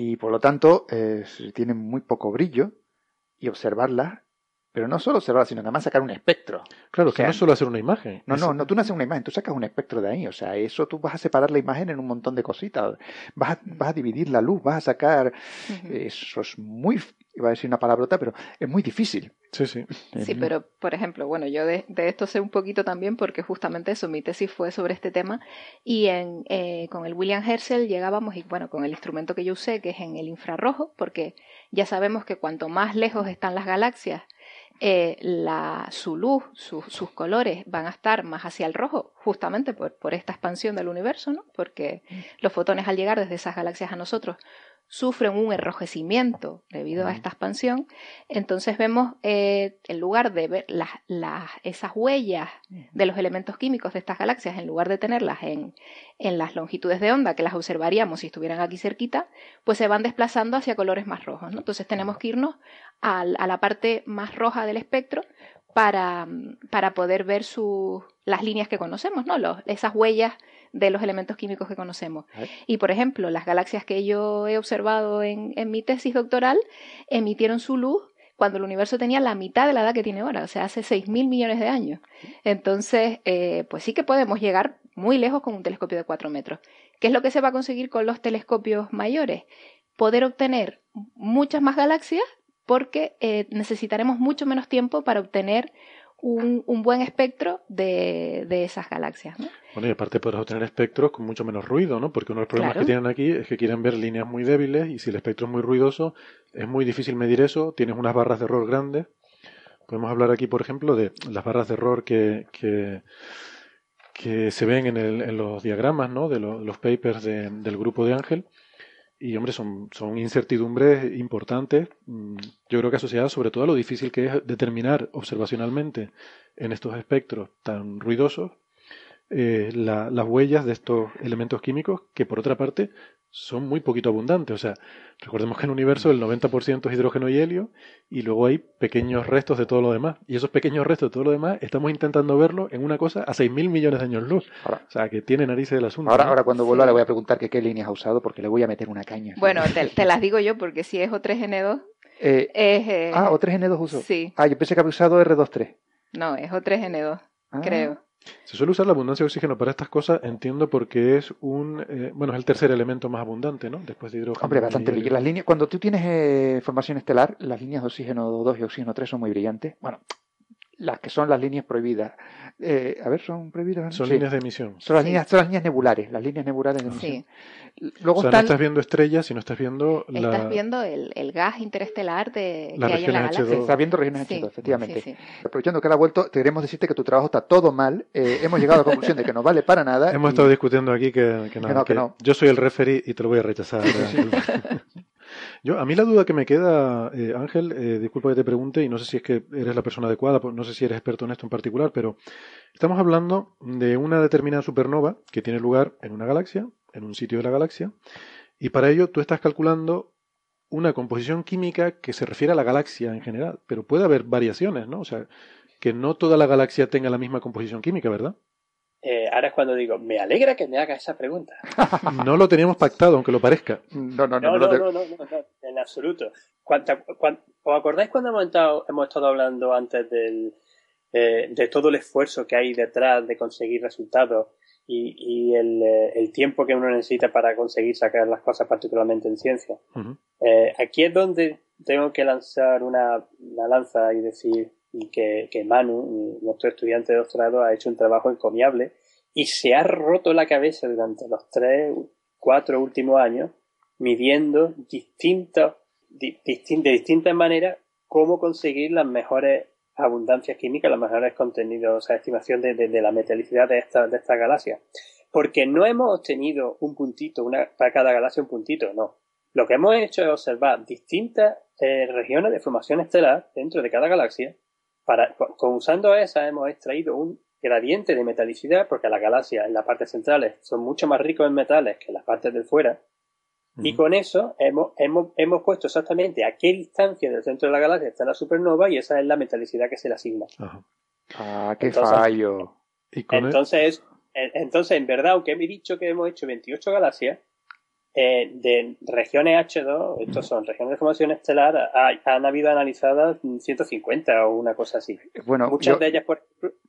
y por lo tanto eh, tienen muy poco brillo y observarlas pero no solo observar, sino nada más sacar un espectro. Claro, que no es solo hacer una imagen. No, no, no, tú no haces una imagen, tú sacas un espectro de ahí. O sea, eso tú vas a separar la imagen en un montón de cositas. Vas a, vas a dividir la luz, vas a sacar. Eso es muy. Iba a decir una palabrota, pero es muy difícil. Sí, sí. Sí, pero por ejemplo, bueno, yo de, esto sé un poquito también porque justamente eso, mi tesis fue sobre este tema y en, eh, con el William Herschel llegábamos, y bueno, con el instrumento que yo usé, que es en el infrarrojo, porque ya sabemos que cuanto más lejos están las galaxias, eh, la, su luz, sus colores van a estar más hacia el rojo, justamente por, por esta expansión del universo, ¿no? porque mm. los fotones al llegar desde esas galaxias a nosotros sufren un enrojecimiento debido a esta expansión, entonces vemos, eh, en lugar de ver las, las, esas huellas de los elementos químicos de estas galaxias, en lugar de tenerlas en, en, las longitudes de onda que las observaríamos si estuvieran aquí cerquita, pues se van desplazando hacia colores más rojos. ¿no? Entonces tenemos que irnos a, a la parte más roja del espectro para, para poder ver su, las líneas que conocemos, ¿no? Los, esas huellas de los elementos químicos que conocemos. Y, por ejemplo, las galaxias que yo he observado en, en mi tesis doctoral emitieron su luz cuando el universo tenía la mitad de la edad que tiene ahora, o sea, hace 6.000 millones de años. Entonces, eh, pues sí que podemos llegar muy lejos con un telescopio de 4 metros. ¿Qué es lo que se va a conseguir con los telescopios mayores? Poder obtener muchas más galaxias porque eh, necesitaremos mucho menos tiempo para obtener un, un buen espectro de, de esas galaxias. ¿no? Bueno, y aparte podrás obtener espectros con mucho menos ruido, ¿no? Porque uno de los problemas que tienen aquí es que quieren ver líneas muy débiles y si el espectro es muy ruidoso, es muy difícil medir eso, tienes unas barras de error grandes. Podemos hablar aquí, por ejemplo, de las barras de error que, que, que se ven en, el, en, los diagramas, ¿no? De los papers de, del grupo de Ángel. Y, hombre, son, son incertidumbres importantes, mm, yo creo que asociadas sobre todo a lo difícil que es determinar observacionalmente en estos espectros tan ruidosos eh, las huellas de estos elementos químicos que, por otra parte, son muy poquito abundantes. O sea, recordemos que en el universo el 90% es hidrógeno y helio y luego hay pequeños restos de todo lo demás. Y esos pequeños restos de todo lo demás estamos intentando verlo en una cosa a 6.000 millones de años luz. o sea, que tiene narices del asunto. Ahora, ahora cuando vuelva le voy a preguntar que qué líneas ha usado porque le voy a meter una caña. Bueno, te, las digo yo porque si es O3N2... Eh, eh, ah, O3N2 uso. Sí. Ah, yo pensé que había usado R23. No, es O3N2, ah. creo. Se suele usar la abundancia de oxígeno para estas cosas, entiendo, porque es un, eh, bueno, es el tercer elemento más abundante, ¿no? Después de hidrógeno. Hombre, bastante brillo. Las líneas, cuando tú tienes eh, formación estelar, las líneas de oxígeno 2 y oxígeno 3 son muy brillantes. Bueno, las que son las líneas prohibidas. Eh, a ver, ¿son prohibidas? Son líneas de emisión. Son las, líneas, son las líneas nebulares, las líneas nebulares de emisión. Sí. Luego o sea, no estás viendo estrellas, sino estás viendo la... Estás viendo el, el gas interestelar de, que hay en la galaxia. Estás viendo regiones H2, efectivamente. Aprovechando que ahora ha vuelto, queremos decirte que tu trabajo está todo mal. Eh, hemos llegado a la conclusión de que no vale para nada. Hemos estado discutiendo aquí que, que, no, que, no, yo soy el referee y te lo voy a rechazar. Yo, a mí la duda que me queda, eh, Ángel, eh, disculpa que te pregunte, y no sé si es que eres la persona adecuada, no sé si eres experto en esto en particular, pero estamos hablando de una determinada supernova que tiene lugar en una galaxia, en un sitio de la galaxia, y para ello tú estás calculando una composición química que se refiere a la galaxia en general, pero puede haber variaciones, ¿no? O sea, que no toda la galaxia tenga la misma composición química, ¿verdad? Eh, ahora es cuando digo, me alegra que me haga esa pregunta. no lo teníamos pactado, aunque lo parezca. No, no, no, no, no, no, en absoluto. ¿Os acordáis cuando hemos estado, hemos estado hablando antes del, eh, de todo el esfuerzo que hay detrás de conseguir resultados y, y el, eh, el, tiempo que uno necesita para conseguir sacar las cosas, particularmente en ciencia? aquí es donde tengo que lanzar una, una lanza y decir, y que, que Manu, nuestro estudiante de doctorado, ha hecho un trabajo encomiable y se ha roto la cabeza durante los tres, cuatro últimos años midiendo distintos, de distintas maneras cómo conseguir las mejores abundancias químicas, los mejores contenidos, o sea, estimación de, de, la metalicidad de esta, de esta galaxia. Porque no hemos obtenido un puntito, una, para cada galaxia un puntito, no. Lo que hemos hecho es observar distintas eh, regiones de formación estelar dentro de cada galaxia. Para, con, usando esa hemos extraído un gradiente de metalicidad, porque las galaxias en las partes centrales son mucho más ricos en metales que en las partes del fuera. Y con eso hemos, hemos, hemos puesto exactamente a qué distancia del centro de la galaxia está la supernova y esa es la metalicidad que se le asigna. Ah, qué fallo. entonces, entonces, en verdad, aunque he dicho que hemos hecho 28 galaxias, eh, de regiones H2, estos son regiones de formación estelar, han habido analizadas 150 o una cosa así. Bueno, Muchas de ellas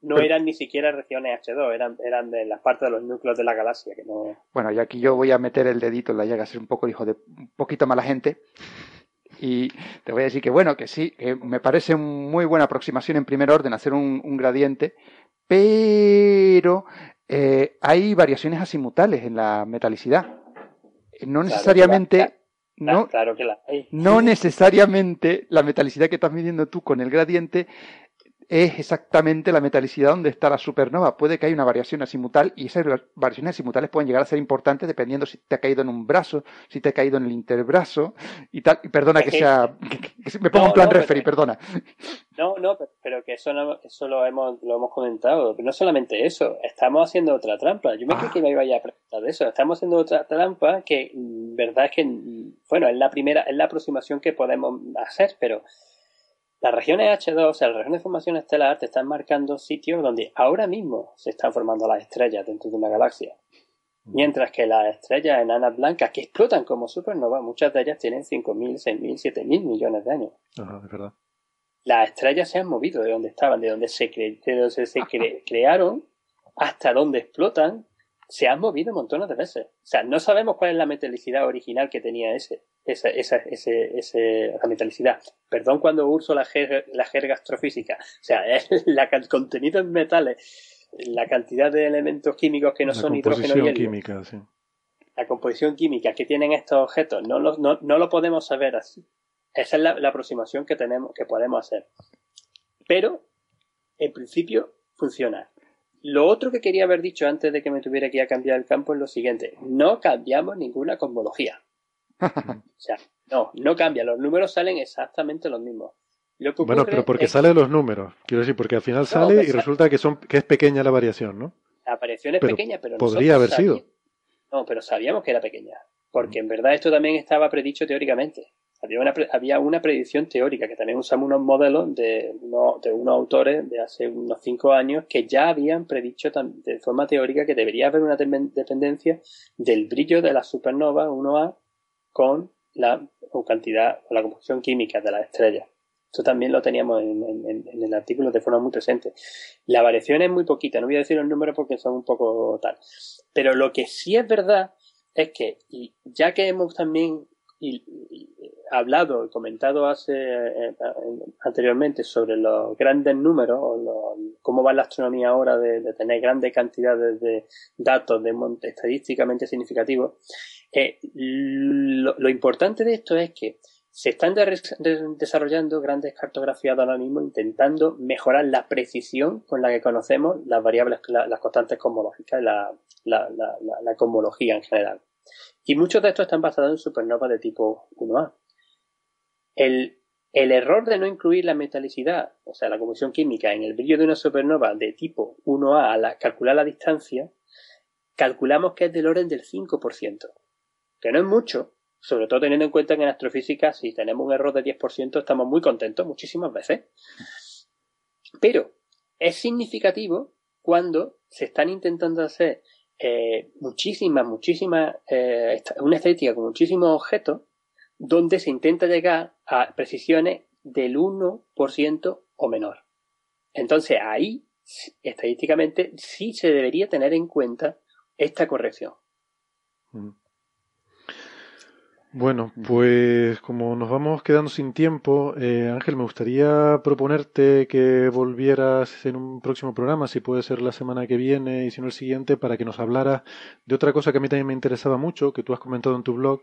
no eran ni siquiera regiones H2, eran, eran de las partes de los núcleos de la galaxia. Que no... Bueno, y aquí yo voy a meter el dedito en la llaga, ser un poco hijo de un poquito mala gente. Y te voy a decir que bueno, que sí, que me parece muy buena aproximación en primer orden hacer un, un gradiente, pero eh, hay variaciones asimutales en la metalicidad. No necesariamente. no, claro que la hay. no necesariamente la metalicidad que estás midiendo tú con el gradiente es exactamente la metalicidad donde está la supernova. Puede que haya una variación asimutal y esas variaciones asimutales pueden llegar a ser importantes dependiendo si te ha caído en un brazo, si te ha caído en el interbrazo y tal. Y perdona que, sea. Que, me pongo en plan referee, perdona. No, no, pero que eso, no, eso lo, hemos, lo hemos comentado. no solamente eso, estamos haciendo otra trampa. Yo me creí ah. que me iba a preguntar de eso. Estamos haciendo otra trampa que, mm, verdad es que, mm, bueno, es la primera, es la aproximación que podemos hacer, pero las regiones H2, o sea, las regiones de formación estelar, te están marcando sitios donde ahora mismo se están formando las estrellas dentro de una galaxia. Mm. Mientras que las estrellas enanas blancas que explotan como supernovas, muchas de ellas tienen 5.000, 6.000, 7.000 millones de años. Ajá, es verdad. Las estrellas se han movido de donde estaban, de donde se, se crearon hasta donde explotan se han movido montones de veces. O sea, no sabemos cuál es la metalicidad original que tenía ese, esa, esa, ese, ese, esa metalicidad. Perdón cuando uso la, la jerga astrofísica. O sea, la, el contenido en metales, la cantidad de elementos químicos que no son hidrógeno y química, sí. La composición química que tienen estos objetos, no lo, no, no lo podemos saber así. Esa es la, la aproximación que tenemos, que podemos hacer. Pero, en principio, funciona. Lo otro que quería haber dicho antes de que me tuviera que ir a cambiar el campo es lo siguiente. No cambiamos ninguna cosmología. o sea, no, no cambia. Los números salen exactamente los mismos. bueno, pero porque sale de los números. Quiero decir, porque al final sale y resulta que, son, que es pequeña la variación, ¿no? La variación es pequeña, pero podría haber sido. No, pero sabíamos que era pequeña. Porque en verdad esto también estaba predicho teóricamente. Había una, había una predicción teórica que también usamos unos modelos de, de unos autores de hace unos cinco años que ya habían predicho de forma teórica que debería haber una dependencia del brillo de la supernova 1A con la cantidad o la composición química de las estrellas. Esto también lo teníamos en, el artículo de forma muy presente. La variación es muy poquita, no voy a decir los números porque son un poco tal. Pero lo que sí es verdad es que, y ya que hemos también hablado y comentado hace eh, anteriormente sobre los grandes números o cómo va la astronomía ahora de, tener grandes cantidades de datos de estadísticamente significativos, eh, lo, importante de esto es que se están desarrollando grandes cartografías ahora mismo intentando mejorar la precisión con la que conocemos las variables, las constantes cosmológicas, la, la, la, cosmología en general. Y muchos de estos están basados en supernovas de tipo 1A. El, error de no incluir la metalicidad, o sea, la composición química, en el brillo de una supernova de tipo 1A al calcular la distancia, calculamos que es del orden del 5%, que no es mucho, sobre todo teniendo en cuenta que en astrofísica, si tenemos un error de 10%, estamos muy contentos muchísimas veces. Pero es significativo cuando se están intentando hacer eh, muchísimas, muchísimas, eh, una estadística con muchísimos objetos donde se intenta llegar a precisiones del 1% o menor. Entonces ahí, estadísticamente, sí se debería tener en cuenta esta corrección. Mm. Bueno, pues como nos vamos quedando sin tiempo, eh, Ángel, me gustaría proponerte que volvieras en un próximo programa, si puede ser la semana que viene y si no el siguiente, para que nos hablara de otra cosa que a mí también me interesaba mucho, que tú has comentado en tu blog,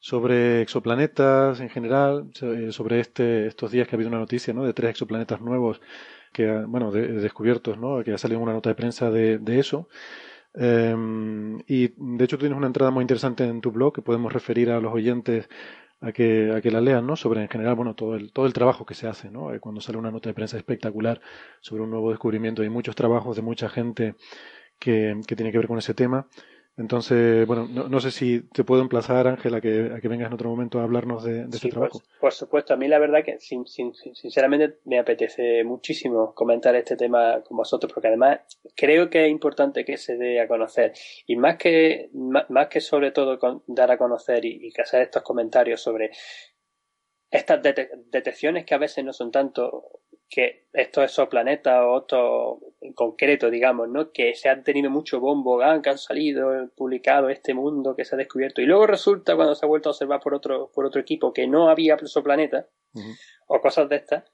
sobre exoplanetas en general, eh, sobre este, estos días que ha habido una noticia ¿no? de tres exoplanetas nuevos que, bueno, descubiertos, ¿no? que ha salido una nota de prensa de, eso. Em, y de hecho tú tienes una entrada muy interesante en tu blog que podemos referir a los oyentes a que, a que la lean, ¿no? Sobre en general, bueno, todo el, todo el trabajo que se hace, ¿no? Eh, cuando sale una nota de prensa espectacular sobre un nuevo descubrimiento, hay muchos trabajos de mucha gente que, que tiene que ver con ese tema. Entonces, bueno, no, sé si te puedo emplazar, Ángela, a que, a que vengas en otro momento a hablarnos de, de este trabajo. Por, supuesto, a mí la verdad que sin, sinceramente me apetece muchísimo comentar este tema con vosotros, porque además creo que es importante que se dé a conocer. Y más que, más, que sobre todo dar a conocer y, y hacer estos comentarios sobre estas detecciones que a veces no son tanto que estos exoplanetas o otros en concreto, digamos, ¿no? Que se han tenido mucho bombo, que han salido, publicado este mundo que se ha descubierto. Y luego resulta, cuando se ha vuelto a observar por otro, por otro equipo, que no había exoplanetas o cosas de estas.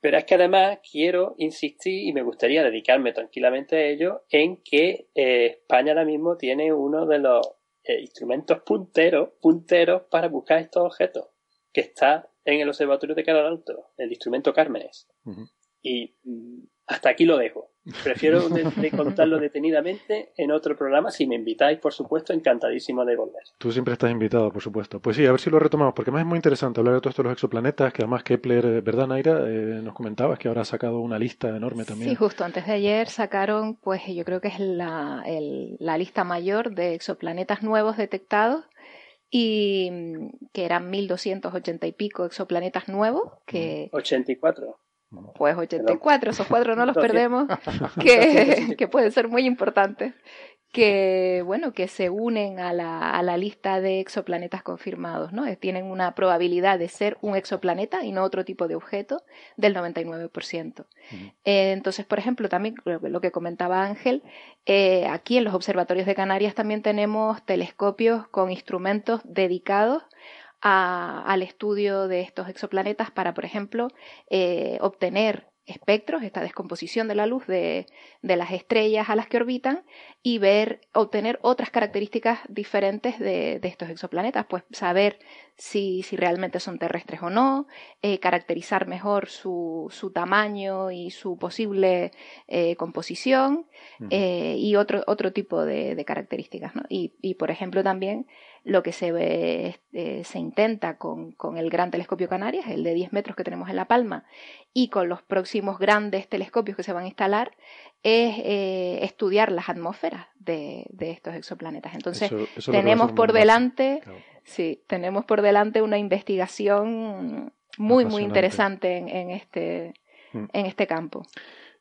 Pero es que además quiero insistir y me gustaría dedicarme tranquilamente a ello en que eh, España ahora mismo tiene uno de los eh, instrumentos punteros, punteros para buscar estos objetos, que está en el Observatorio de Canal Alto, el instrumento Cármenes. Y mm, hasta aquí lo dejo. Prefiero contarlo detenidamente en otro programa. Si me invitáis, por supuesto, encantadísimo de volver. Tú siempre estás invitado, por supuesto. Pues sí, a ver si lo retomamos, porque además es muy interesante hablar de todos estos los exoplanetas, que además Kepler, eh, ¿verdad, Naira? Eh, nos comentabas que ahora ha sacado una lista enorme también. Sí, justo antes de ayer sacaron, pues yo creo que es la, la lista mayor de exoplanetas nuevos detectados y mm, que eran 1280 y pico exoplanetas nuevos que 84 pues 84 esos cuatro no los perdemos que, que pueden ser muy importantes que bueno que se unen a la, a la lista de exoplanetas confirmados no tienen una probabilidad de ser un exoplaneta y no otro tipo de objeto del 99% eh, entonces por ejemplo también lo que comentaba Ángel eh, aquí en los observatorios de Canarias también tenemos telescopios con instrumentos dedicados al estudio de estos exoplanetas para por ejemplo eh, obtener espectros, esta descomposición de la luz de, de, las estrellas a las que orbitan y ver, obtener otras características diferentes de, de estos exoplanetas, pues saber si, si, realmente son terrestres o no, eh, caracterizar mejor su, su, tamaño y su posible eh, composición eh, y otro, otro tipo de, de características. ¿no? Y, y, por ejemplo, también lo que se, ve, eh, se intenta con, con, el Gran Telescopio Canarias, el de 10 metros que tenemos en La Palma, y con los próximos grandes telescopios que se van a instalar, es eh, estudiar las atmósferas de, de, estos exoplanetas. Entonces, tenemos por delante, sí, tenemos por delante una investigación muy, muy interesante en, en este, mm. en este campo.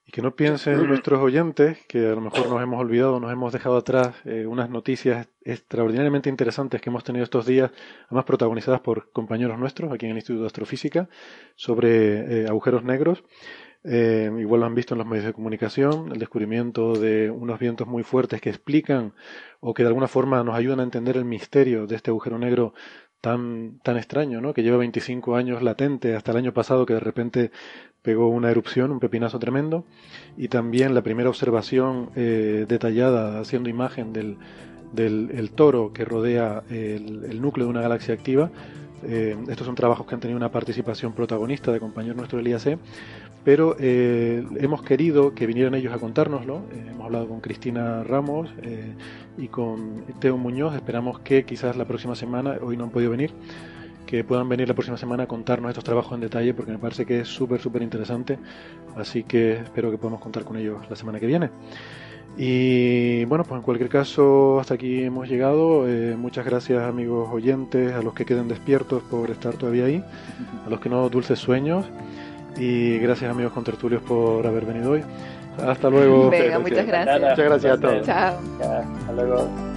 Y que no piensen nuestros oyentes que a lo mejor nos hemos olvidado, nos hemos dejado atrás eh, unas noticias extraordinariamente interesantes que hemos tenido estos días, además protagonizadas por compañeros nuestros aquí en el Instituto de Astrofísica, sobre eh, agujeros negros. Eh, igual lo han visto en los medios de comunicación, el descubrimiento de unos vientos muy fuertes que explican o que de alguna forma nos ayudan a entender el misterio de este agujero negro tan, tan extraño, ¿no? que lleva 25 años latente hasta el año pasado que de repente pegó una erupción, un pepinazo tremendo, y también la primera observación eh, detallada haciendo imagen del, del toro que rodea el, núcleo de una galaxia activa. Eh, estos son trabajos que han tenido una participación protagonista de compañeros nuestros del IAC, pero eh, hemos querido que vinieran ellos a contárnoslo. hemos hablado con Cristina Ramos y con Teo Muñoz. Esperamos que quizás la próxima semana, hoy no han podido venir, que puedan venir la próxima semana a contarnos estos trabajos en detalle porque me parece que es súper, súper interesante. Así que espero que podamos contar con ellos la semana que viene. Y bueno, pues en cualquier caso, hasta aquí hemos llegado. Eh, muchas gracias amigos oyentes, a los que queden despiertos por estar todavía ahí, a los que no, dulces sueños. Y gracias amigos contertulios por haber venido hoy. Hasta luego. Venga, muchas gracias. Muchas gracias a todos. Chao. Hasta luego.